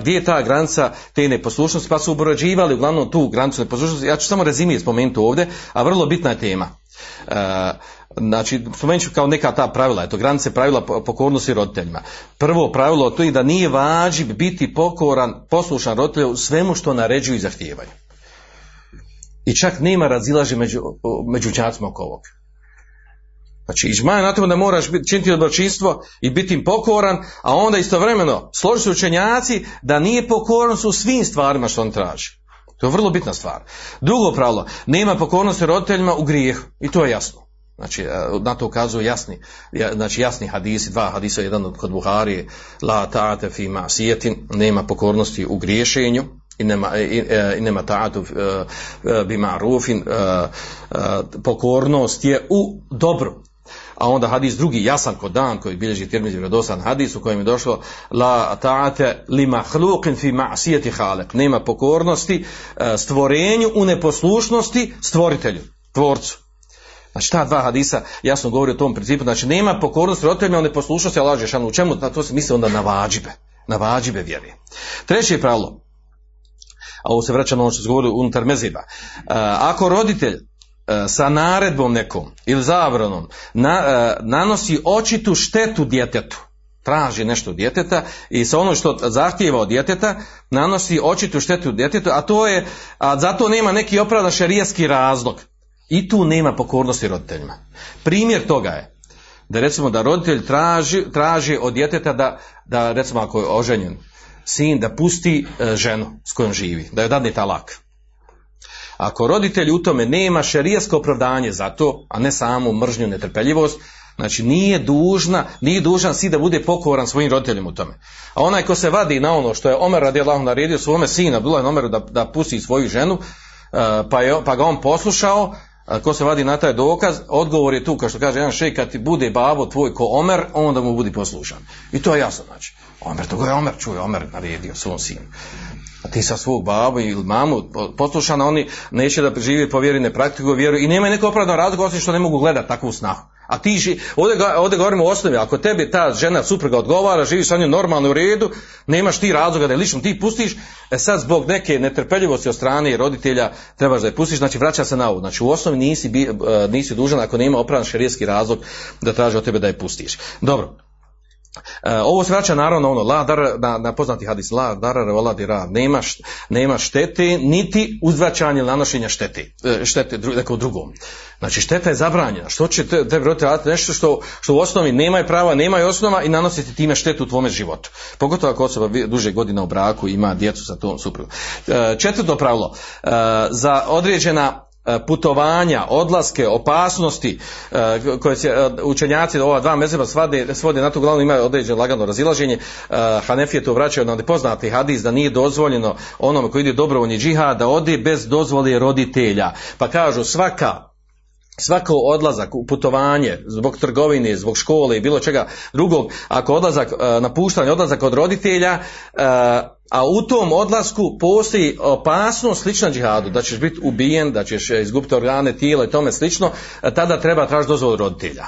gdje je ta granica te neposlušnosti, pa su uborađivali uglavnom tu granicu neposlušnosti. Ja ću samo rezimije spomenuti ovdje, a vrlo bitna je tema. E, znači, spomenut ću kao neka ta pravila, eto, granice pravila pokornosti roditeljima. Prvo pravilo to je da nije vađib biti pokoran, poslušan roditelju u svemu što naređuju i zahtijevaju. I čak nema razilaže među, među oko ovog. Znači, ižma je na tome da moraš činiti dobročinstvo i biti im pokoran, a onda istovremeno složi se učenjaci da nije pokoran su svim stvarima što on traži. To je vrlo bitna stvar. Drugo pravilo, nema pokornosti roditeljima u grijehu. I to je jasno. Znači, e, na to ukazuju jasni, znači jasni hadisi, dva hadisa, jedan od kod Buhari, la ta'ate fi ma'sijetin, nema pokornosti u griješenju, i nema, i, i nema ta'atu e, bi ma'rufin, e, pokornost je u dobru a onda hadis drugi jasan kod dan koji bilježi Tirmizi vjerodosan hadis u kojem je došlo la ta'ate li mahluqin fi ma'siyati khaliq nema pokornosti e, stvorenju u neposlušnosti stvoritelju tvorcu Znači ta dva hadisa jasno govori o tom principu, znači nema pokornosti roditeljima u neposlušnosti Allah Žešanu. U čemu? To se misli onda na vađibe, na vađibe vjeri. Treće pravilo, a ovo se vraća na ono što se govori unutar meziba. E, ako roditelj sa naredbom nekom ili zabranom na, e, nanosi očitu štetu djetetu. Traži nešto od djeteta i sa ono što zahtijeva od djeteta nanosi očitu štetu djetetu a to je a zato nema neki opravdan šerijski razlog. I tu nema pokornosti roditeljima. Primjer toga je da recimo da roditelj traži, traži od djeteta da, da recimo ako je oženjen sin da pusti e, ženu s kojom živi da joj dadne talak ako roditelj u tome nema šerijasko opravdanje za to, a ne samo mržnju, netrpeljivost, znači nije dužna, nije dužan si da bude pokoran svojim roditeljima u tome. A onaj ko se vadi na ono što je Omer radi Allah naredio svome sina, bilo je Omeru da, da pusti svoju ženu, eh, pa, je, pa ga on poslušao, ko se vadi na taj dokaz, odgovor je tu, kao što kaže jedan šej, kad ti bude babo tvoj ko Omer, onda mu budi poslušan. I to je jasno, znači. Omer, to je Omer, čuje, Omer naredio svom sinu a ti sa svog babu ili mamu poslušana, oni neće da živi po vjeri, ne praktikuju vjeru i nema neko opravdan razlog osim što ne mogu gledati takvu snahu. A ti ži, ovdje, ovdje govorimo o osnovi, ako tebi ta žena supruga odgovara, živi sa njom normalno u redu, nemaš ti razloga da je lično ti pustiš, e sad zbog neke netrpeljivosti od strane roditelja trebaš da je pustiš, znači vraća se na ovo. Znači u osnovi nisi, e, nisi dužan ako nema opravdan šerijski razlog da traži od tebe da je pustiš. Dobro, ovo se vraća naravno ono, la dar, na, na poznati hadis, la darar dira, nema, nema štete, niti uzvraćanje ili nanošenja štete, e, štete dru, nekom drugom. Znači šteta je zabranjena. Što će te, te raditi nešto što, što u osnovi nemaju prava, nemaju osnova i nanositi time štetu u tvome životu. Pogotovo ako osoba duže godina u braku ima djecu sa tom suprugom. E, četvrto pravilo, za određena E, putovanja, odlaske, opasnosti e, koje se e, učenjaci ova dva mezeba svode, svode na to glavno imaju određeno lagano razilaženje. Hanefije to vraćaju na poznati hadis da nije dozvoljeno onome koji ide dobrovoljni džihad da ode bez dozvole roditelja. Pa kažu svaka svako odlazak, putovanje zbog trgovine, zbog škole i bilo čega drugog, ako odlazak, napuštanje, odlazak od roditelja, a u tom odlasku postoji opasnost slična džihadu, da ćeš biti ubijen, da ćeš izgubiti organe, tijela i tome slično, tada treba tražiti dozvolu roditelja.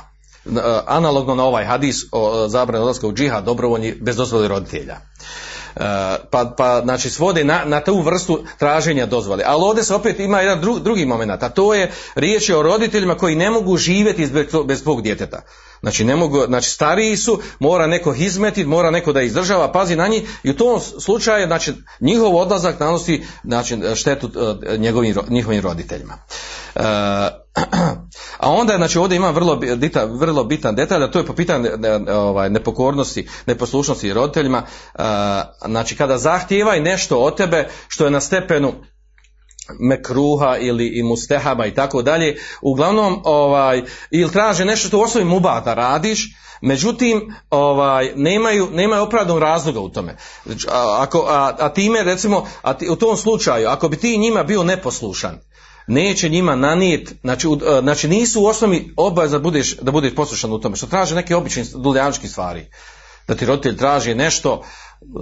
Analogno na ovaj hadis o zabrani odlaska u džihad dobrovoljni bez dozvoli roditelja. pa, pa znači svode na, na tu vrstu traženja dozvole. Ali ovdje se opet ima jedan dru, drugi moment, a to je riječ je o roditeljima koji ne mogu živjeti bez, bez svog djeteta. Znači, ne mogu, znači stariji su, mora neko izmetiti, mora neko da izdržava, pazi na njih i u tom slučaju, znači, njihov odlazak nanosi znači, štetu njegovim, njihovim roditeljima. E, a onda, znači, ovdje ima vrlo, bitan, vrlo bitan detalj, a to je po pitanju ovaj, nepokornosti, neposlušnosti roditeljima. E, znači, kada zahtijeva i nešto od tebe što je na stepenu mekruha ili i mustehaba i tako dalje, uglavnom ovaj, ili traže nešto što u osnovi muba da radiš, međutim ovaj, nemaju, nemaju opravdanog razloga u tome. Ako, a, a time recimo, a ti, u tom slučaju, ako bi ti njima bio neposlušan, neće njima nanijeti, znači, znači nisu u osnovi obaveza da budeš, da budeš poslušan u tome, što traže neke obične duljančke stvari. Da ti roditelj traži nešto,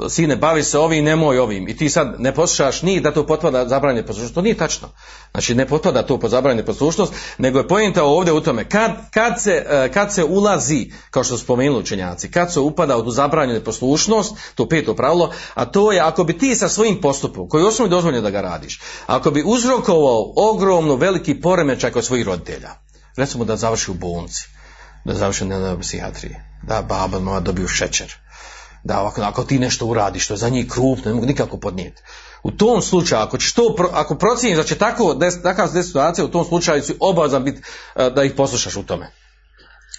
sine bavi se ovim, nemoj ovim. I ti sad ne poslušaš ni da to potpada zabranjene poslušnost, to nije tačno. Znači ne potpada to po zabranjene poslušnost, nego je pojenta ovdje u tome. Kad, kad, se, e, kad se ulazi, kao što su spomenuli učenjaci, kad se upada u zabranjene poslušnost, to peto pravilo, a to je ako bi ti sa svojim postupom, koji je dozvoljeno da ga radiš, ako bi uzrokovao ogromno veliki poremećaj kod svojih roditelja, recimo da završi u bolnici, da završi na psihijatriji, da baba mama dobiju šećer, da ako, ako ti nešto uradiš što je za njih krupno, ne mogu nikako podnijeti. U tom slučaju, ako, ćeš to, ako procijeniš da će tako, des, takav situacija, u tom slučaju si obavezan biti e, da ih poslušaš u tome.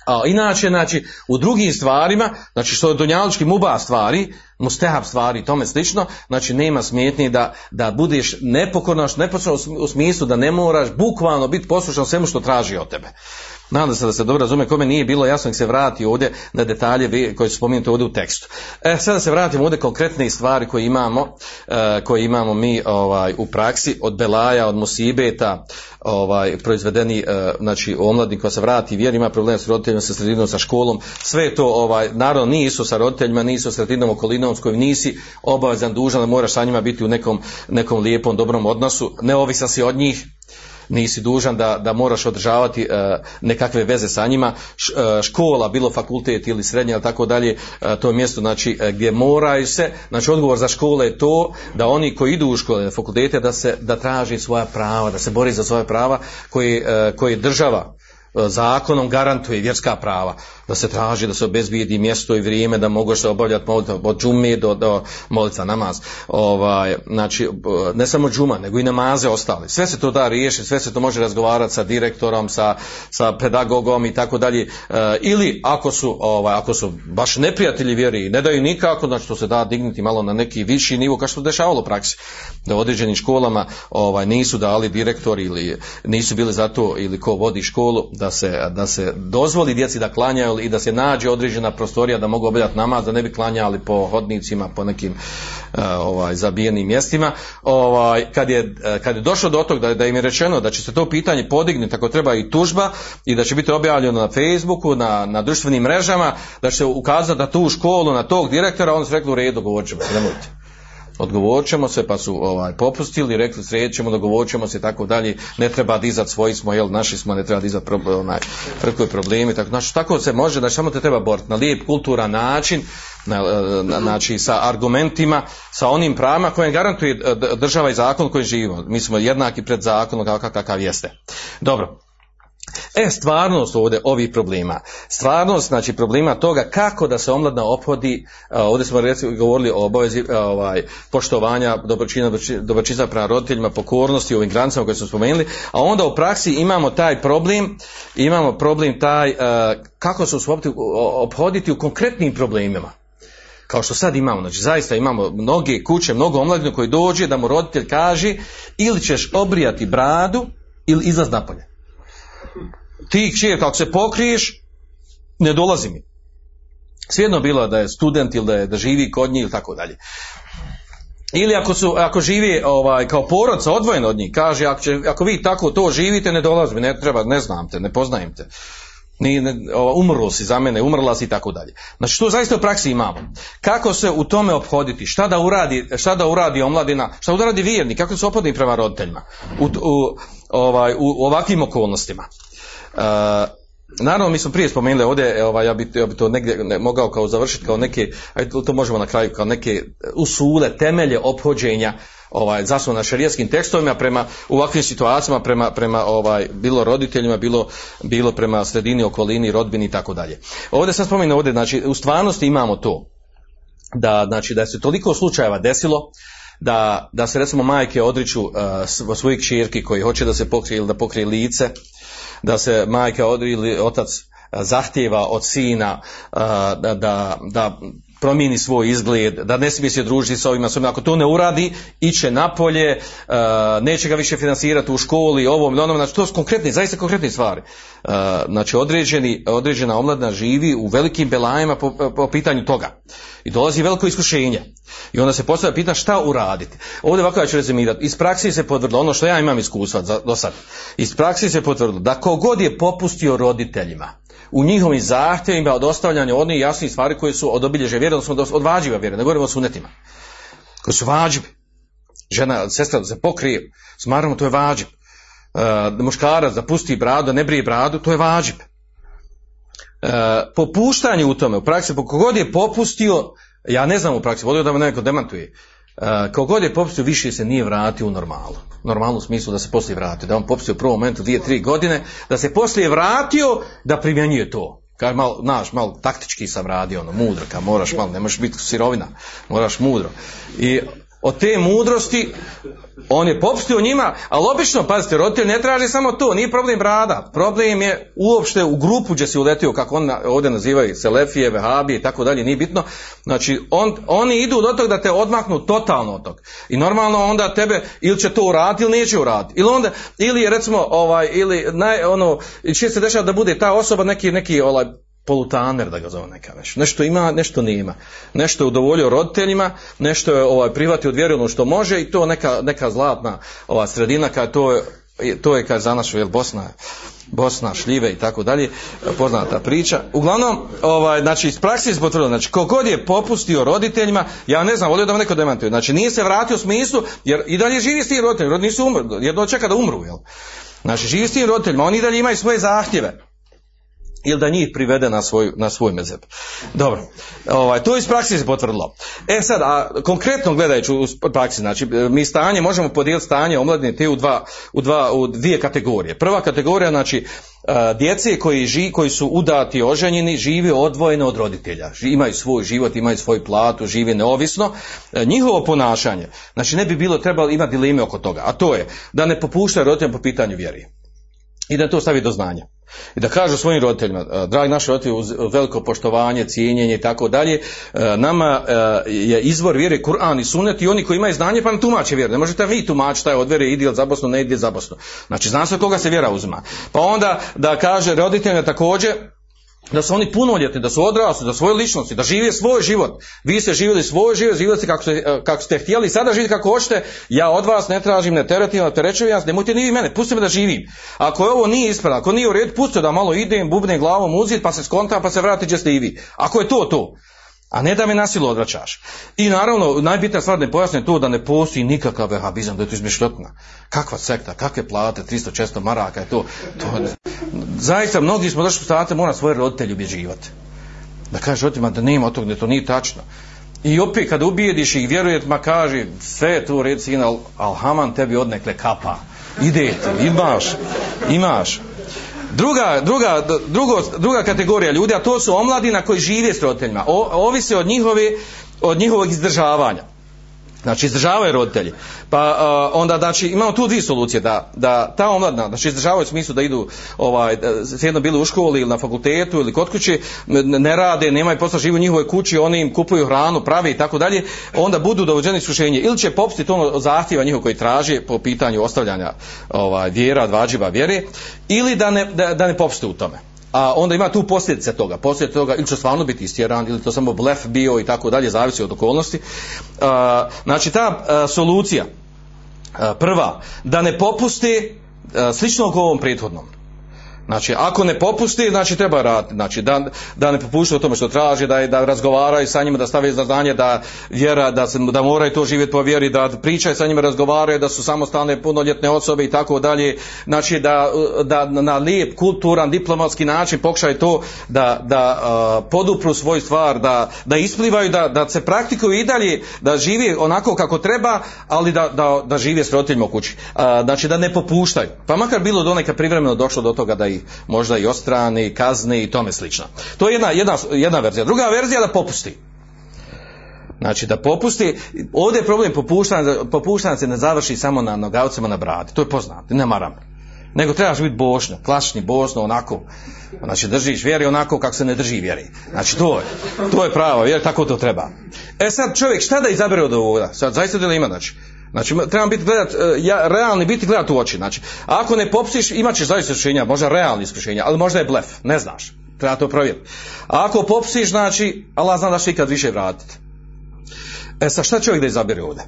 A inače, znači, u drugim stvarima, znači što je donjalički muba stvari, mustehab stvari i tome slično, znači nema smetnje da, da budeš nepokorno, nepokorno u smislu da ne moraš bukvalno biti poslušan svemu što traži od tebe. Nadam se da se dobro razume, kome nije bilo jasno nek se vrati ovdje na detalje koji su spomenuti ovdje u tekstu. E, sada se vratimo ovdje konkretne stvari koje imamo, e, koje imamo mi ovaj, u praksi, od belaja, od musibeta, ovaj, proizvedeni, e, znači omladnik koja se vrati vjer, ima problema s roditeljima, sa sredinom, sa školom, sve to, ovaj, naravno nisu sa roditeljima, nisu sa sredinom okolinom s kojim nisi obavezan, dužan, da moraš sa njima biti u nekom, nekom lijepom, dobrom odnosu, neovisan si od njih, nisi dužan da, da moraš održavati e, nekakve veze sa njima, e, škola, bilo fakultet ili srednje, ali tako dalje, e, to je mjesto znači, gdje moraju se, znači odgovor za škole je to da oni koji idu u škole, fakultete, da se da traži svoja prava, da se bori za svoja prava koje, koje država zakonom garantuje vjerska prava da se traži da se obezbijedi mjesto i vrijeme da mogu se obavljati od džume do, do molica namaz. Ovaj, znači, ne samo džuma, nego i namaze ostali. Sve se to da riješiti, sve se to može razgovarati sa direktorom, sa, sa pedagogom i tako dalje. E, ili ako su, ovaj, ako su baš neprijatelji vjeri, ne daju nikako, znači to se da dignuti malo na neki viši nivo, kao što se dešavalo u praksi. Da u određenim školama ovaj, nisu dali direktori ili nisu bili za to ili ko vodi školu da se, da se dozvoli djeci da klanjaju i da se nađe određena prostorija da mogu obavljati namaz, da ne bi klanjali po hodnicima, po nekim uh, ovaj, zabijenim mjestima. Ovaj, kad, je, e, kad je došlo do toga da, da im je rečeno da će se to pitanje podignuti ako treba i tužba i da će biti objavljeno na Facebooku, na, na društvenim mrežama, da će se ukazati na tu školu, na tog direktora, onda su rekli u redu, govorit ćemo, nemojte odgovorit ćemo se, pa su ovaj, popustili, rekli sredit ćemo, dogovorit ćemo se i tako dalje, ne treba dizati svoji smo, jel, naši smo, ne treba dizati pro, onaj, problemi, tako, znači, tako se može, znači, samo te treba boriti na lijep, kulturan način, na, na, znači, sa argumentima, sa onim pravima koje garantuje država i zakon koji živimo. Mi smo jednaki pred zakonom kakav jeste. Dobro. E, stvarnost ovdje ovih problema, stvarnost znači problema toga kako da se omladna ophodi, ovdje smo recimo govorili o obavezi ovaj, poštovanja, dobročina, dobročina prema roditeljima, pokornosti ovim granicama koje smo spomenuli, a onda u praksi imamo taj problem, imamo problem taj kako se obhoditi u konkretnim problemima. Kao što sad imamo, znači zaista imamo mnoge kuće, mnogo omladine koji dođe da mu roditelj kaže ili ćeš obrijati bradu ili izlaz napolje ti kćer kako se pokriješ, ne dolazi mi. Svijedno bilo da je student ili da, je, da živi kod njih ili tako dalje. Ili ako, su, ako živi ovaj, kao porodca odvojen od njih, kaže ako, će, ako vi tako to živite, ne dolazi mi, ne treba, ne znam te, ne poznajem te. Ni, ne, umrlo si za mene, umrla si i tako dalje. Znači što zaista u praksi imamo. Kako se u tome obhoditi, šta da uradi, šta da uradi omladina, šta da uradi vjerni, kako se ophodni prema roditeljima u, u, ovaj, u ovakvim okolnostima. Uh, naravno mi smo prije spomenuli ovdje, ovaj, ja bi, ja bi to negdje ne, mogao kao završiti kao neke, ajde, to, to možemo na kraju, kao neke usule, temelje ophođenja ovaj zasnovana na šerijskim tekstovima prema u ovakvim situacijama prema prema ovaj bilo roditeljima bilo bilo prema sredini okolini rodbini i tako dalje. Ovdje sam spomenuo ovdje znači u stvarnosti imamo to da znači da se toliko slučajeva desilo da, da se recimo majke odriču uh, svojih kćerki koji hoće da se pokrije ili da pokrije lice da se majka ili otac zahtjeva od sina da, da, da promijeni svoj izgled, da ne smije se družiti sa ovima, ako to ne uradi, iće napolje, uh, neće ga više financirati u školi, ovom, onom, znači to su konkretne, zaista konkretne stvari. Uh, znači određeni, određena omladna živi u velikim belajima po, po pitanju toga. I dolazi veliko iskušenje. I onda se postavlja pitanje šta uraditi. Ovdje ovako ja ću rezimirati. Iz praksi se potvrdilo, ono što ja imam iskustva do sad, iz praksi se potvrdilo da kogod je popustio roditeljima, u njihovim zahtjevima od ostavljanja onih jasnih stvari koje su od obilježe vjere, odnosno od vađiva vjere, ne govorimo o sunetima, koji su vađivi. Žena, sestra se pokrije, smatramo to je vađib. Uh, muškarac da pusti bradu, da ne brije bradu, to je vađib. Uh, popuštanje u tome, u praksi, kogod je popustio, ja ne znam u praksi, volio da me neko demantuje, Uh, kogod je popustio više se nije vratio u normalu. Normalnu smislu da se poslije vratio. Da on popustio u prvom momentu dvije, tri godine, da se poslije vratio da primjenjuje to. Kaže mal, znaš, mal taktički sam radio, ono, mudro, ka moraš malo, ne možeš biti sirovina, moraš mudro. I od te mudrosti on je popustio njima, ali obično, pazite, roditelj ne traži samo to, nije problem brada, problem je uopšte u grupu gdje si uletio, kako on ovdje nazivaju, Selefije, Vehabije i tako dalje, nije bitno, znači on, oni idu do tog da te odmaknu totalno od tog. I normalno onda tebe ili će to uraditi ili neće uraditi. Ili onda, ili recimo, ovaj, ili naj, ono, će se dešava da bude ta osoba neki, neki, ovaj, polutaner da ga zove neka nešto. Nešto ima, nešto nema. Nešto je udovoljio roditeljima, nešto je ovaj prihvatio od vjeru što može i to neka, neka zlatna ova sredina kad to je to je kad za našu jel Bosna Bosna, šljive i tako dalje, poznata priča. Uglavnom, ovaj, znači, iz praksi se potvrdilo, znači, kogod je popustio roditeljima, ja ne znam, volio da me neko demantuje, znači, nije se vratio u smislu, jer i dalje živi s tim roditeljima, roditelji nisu umrli, jedno čeka da umru, jel? Znači, živi s tim roditeljima, oni i dalje imaju svoje zahtjeve ili da njih privede na svoj, na svoj mezeb. Dobro, ovaj, to iz praksi se potvrdilo. E sad, a konkretno gledajući u praksi, znači mi stanje možemo podijeliti stanje omladine te u, dva, u, dva, u dvije kategorije. Prva kategorija, znači, djece koji, ži, koji su udati oženjeni žive odvojeno od roditelja. Imaju svoj život, imaju svoju platu, žive neovisno. Njihovo ponašanje, znači ne bi bilo trebalo imati dileme oko toga, a to je da ne popuštaju roditeljima po pitanju vjeri. I da to stavi do znanja. I da kažu svojim roditeljima, dragi naši roditelji, uz veliko poštovanje, cijenjenje i tako dalje, nama je izvor vjere Kur'an i Sunnet i oni koji imaju znanje pa nam tumače vjeru. Ne možete vi tumačiti taj od vjere, ide za Bosnu, ne ide za Bosnu. Znači, zna se koga se vjera uzima. Pa onda da kaže roditeljima također, da su oni punoljetni, da su odrasli, da svoje ličnosti, da žive svoj život. Vi ste živjeli svoj život, živjeli ste kako, ste, kako ste htjeli, sada živite kako hoćete, ja od vas ne tražim, ne teretim, ne terećujem vas, nemojte ni vi mene, pustite me da živim. Ako je ovo nije ispravno, ako nije u redu, pustite da malo idem, bubne glavom uzit, pa se skontam, pa se vrati gdje ste i vi. Ako je to to, a ne da me nasilo odvraćaš. I naravno, najbitnija stvar ne pojasne to da ne postoji nikakav vehabizam, da je to izmišljotna. Kakva sekta, kakve plate, 300-400 maraka je to. to zaista, mnogi smo došli u state, mora svoje roditelje ubježivati. Da kažeš roditeljima da nema od toga, da to nije tačno. I opet kad ubijediš ih, vjerujete, ma kaže, sve je to red sin, al, al Haman tebi odnekle kapa. Idete, imaš, imaš. Druga, druga, drugo, druga kategorija ljudi, a to su omladina koji žive s roditeljima. O, ovise od njihove, od njihovog izdržavanja. Znači izdržavaju roditelji. Pa uh, onda znači imamo tu dvije solucije da, da ta omladna znači izdržavaju u smislu da idu ovaj jedno bili u školi ili na fakultetu ili kod kuće ne rade, nemaju posla, žive u njihovoj kući, oni im kupuju hranu, prave i tako dalje, onda budu dovođeni iskušenje ili će popustiti ono zahtjeva njihov koji traže po pitanju ostavljanja ovaj vjera, dvađiva vjere ili da ne da, da ne popuste u tome a onda ima tu posljedice toga. Posljedice toga ili će stvarno biti istjeran, ili to samo blef bio i tako dalje, zavisi od okolnosti. Znači ta solucija, prva, da ne popuste, a, slično ovom prethodnom, Znači, ako ne popusti, znači treba raditi. Znači, da, da ne popušta o tome što traži, da, da razgovaraju sa njima, da stave za znanje, da vjera, da, se, da moraju to živjeti po vjeri, da pričaju sa njima, razgovaraju, da su samostalne punoljetne osobe i tako dalje. Znači, da, da na lijep, kulturan, diplomatski način pokušaju to da, da uh, podupru svoj stvar, da, da isplivaju, da, da se praktikuju i dalje, da živi onako kako treba, ali da, da, da žive s roditeljima u kući. Uh, znači, da ne popuštaju. Pa makar bilo do neka privremeno došlo do toga da i možda i ostrani, kazni i tome slično. To je jedna, jedna, jedna verzija. Druga verzija da popusti. Znači da popusti, ovdje je problem popuštanja, popuštanja se ne završi samo na nogavcima na bradi, to je poznato, ne maram. Nego trebaš biti bošnja, klasični bosno, onako, znači držiš vjeri onako kako se ne drži vjeri. Znači to je, to je pravo, vjeri, tako to treba. E sad čovjek šta da izabere od ovoga? Sad zaista da ima, znači, Znači, trebamo biti gledat, ja, realni biti gledat u oči. Znači, ako ne popsiš, imat ćeš zaista iskušenja, možda realni iskušenja, ali možda je blef, ne znaš. Treba to provjeriti. A ako popsiš, znači, Allah zna da će ikad više vratiti. E sa šta čovjek da izabere ovdje?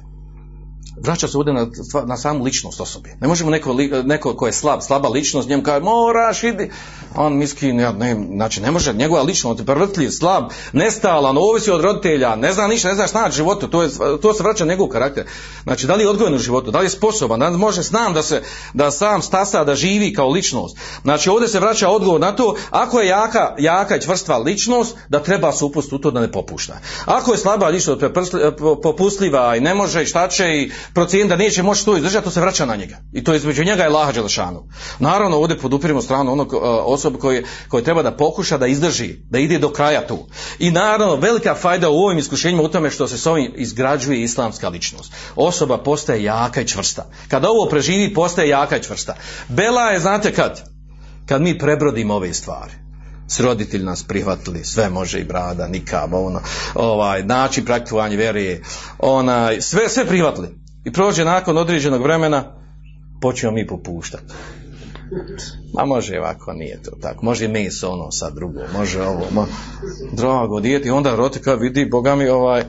Vraća se ovdje na, na samu ličnost osobe. Ne možemo neko, neko ko je slab, slaba ličnost, njemu kaže moraš idi, on miskin, ja, ne, znači ne može, njegova ličnost, prvrtljiv, slab, nestalan, ovisi od roditelja, ne zna ništa, ne zna šta na životu, to, je, to se vraća njegov karakter. Znači da li je odgojen u životu, da li je sposoban, da li može znam da se, da sam stasa, da živi kao ličnost. Znači ovdje se vraća odgovor na to, ako je jaka, jaka i čvrstva ličnost, da treba se upustiti u to da ne popušta. Ako je slaba ličnost, popustljiva i ne može i šta će i procijeniti da neće moći to izdržati, to se vraća na njega. I to između njega i Laha Đelešanu. Naravno, ovdje podupirimo stranu onog uh, osobe koji, koji treba da pokuša da izdrži, da ide do kraja tu. I naravno, velika fajda u ovim iskušenjima u tome što se s ovim izgrađuje islamska ličnost. Osoba postaje jaka i čvrsta. Kada ovo preživi, postaje jaka i čvrsta. Bela je, znate kad? Kad mi prebrodimo ove stvari s roditelji nas prihvatili, sve može i brada, nikam, ono, ovaj, način praktikovanja vjere, onaj, sve, sve prihvatili. I prođe nakon određenog vremena, počnemo mi popuštati. Ma može ovako, nije to tako. Može meso ono sad drugo, može ovo, ma, drago dijete. I onda rotika vidi, boga mi, ovaj,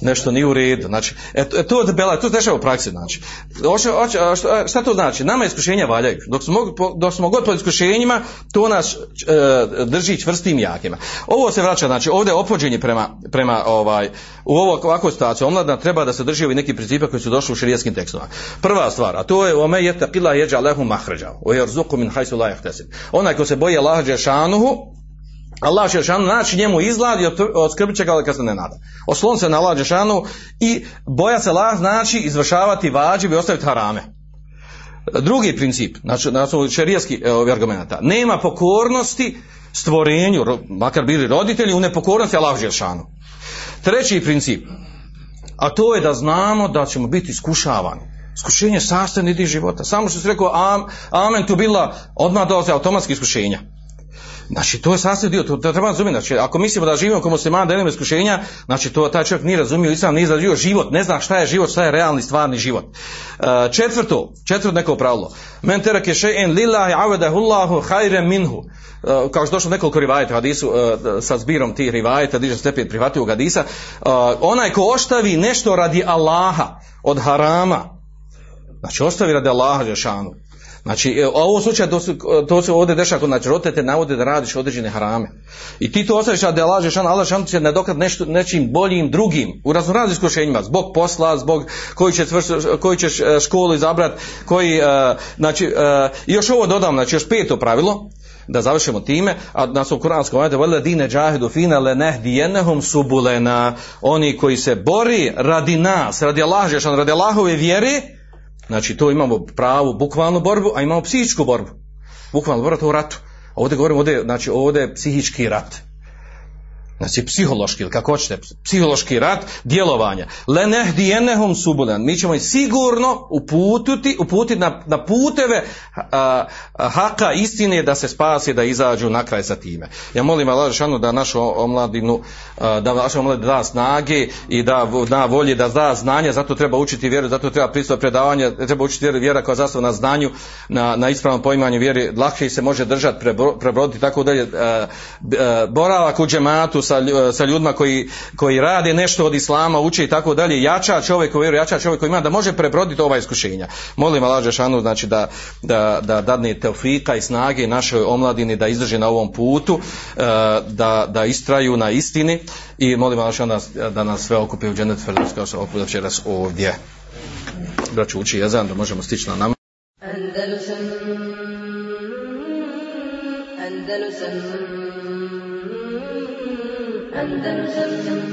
nešto nije u redu. Znači, e, to je bela, to se dešava u praksi, znači. Oče, oče, šta, šta to znači? Nama iskušenja valjaju. Dok smo, dok smo god pod iskušenjima, to nas e, drži čvrstim jakima. Ovo se vraća, znači, ovdje je opođenje prema, prema ovaj, u ovo, ovakvoj situaciji. Omladna treba da se drži ovi neki principe koji su došli u širijeskim tekstovima. Prva stvar, a to je ome je taqila jeđa lehu mahređa. O jerzuku min hajsu la jahtesib. Onaj ko se boji Allaha Đešanuhu, Allah Đešanu naći njemu izglad i odskrbit će ga kad se ne nada. Oslon se na Allah Đešanu i boja se Allah znači izvršavati vađib i ostaviti harame. Drugi princip, znači, znači šerijski e, argumenta, nema pokornosti stvorenju, makar bili roditelji, u nepokornosti Allah Đešanu. Treći princip, a to je da znamo da ćemo biti iskušavani. Iskušenje je sastavni dio života. Samo što se rekao am, amen tu bila, odmah dolaze automatski iskušenja. Znači, to je sasvim dio, to, treba razumjeti. Znači, ako mislimo da živimo kao musliman, da imamo iskušenja, znači, to taj čovjek nije razumio, islam nije razumio život, ne zna šta je život, šta je realni, stvarni život. Uh, četvrto, četvrto neko pravilo. Men terake še'en lillahi avedahullahu hajre minhu. Uh, kao što došlo nekoliko rivajeta hadisu, uh, sa zbirom tih rivajeta, diže stepen prihvatio hadisa, onaj ko ostavi nešto radi Allaha od harama, znači ostavi radi Allaha Žešanu, Znači, u ovom slučaju to, se ovdje dešava kod znači, roditelj te navode da radiš određene harame. I ti to ostaviš da Allah Žešan, Allah Žešan će nadokrat nešto, nečim boljim drugim, u raznoraznim iskušenjima, zbog posla, zbog koji će, koji ćeš školu izabrat, koji, uh, znači, još ovo dodam, znači još peto pravilo, da završimo time, a na svom kuranskom ajde, vele dine džahedu fina le nehdijenehum subulena, oni koji se bori radi nas, radi Allah radi Allahove vjere, Znači to imamo pravu bukvalnu borbu, a imamo psihičku borbu. Bukvalno borbu u ratu. Ovdje govorimo, ovdje, znači ovdje je psihički rat. Znači psihološki, ili kako hoćete, psihološki rat djelovanja. Le nehdijenehum subulan. Mi ćemo ih sigurno uputiti, uputiti na, na puteve a, a, haka istine da se spasi, da izađu na kraj sa time. Ja molim Allah Žešanu da našu omladinu, a, da našu omladinu da snage i da da volje, da da znanje, zato treba učiti vjeru, zato treba pristup predavanja, treba učiti vjeru, vjera koja zastav na znanju, na, na ispravnom poimanju vjeri, lakše se može držati, prebroditi, tako dalje. Boravak u džematu, sa, sa ljudima koji, koji rade nešto od islama, uče i tako dalje, jača čovjek koji vjeruje, jača čovjek koji ima da može prebroditi ova iskušenja. Molim Allah Žešanu znači da, da, da dadne teofika i snage našoj omladini da izdrže na ovom putu, e, da, da istraju na istini i molim Allah Žešanu da, da nas sve okupi u dženet Ferdus kao što okupi ovdje. Braću uči jezan da možemo stići na nama. Andalusam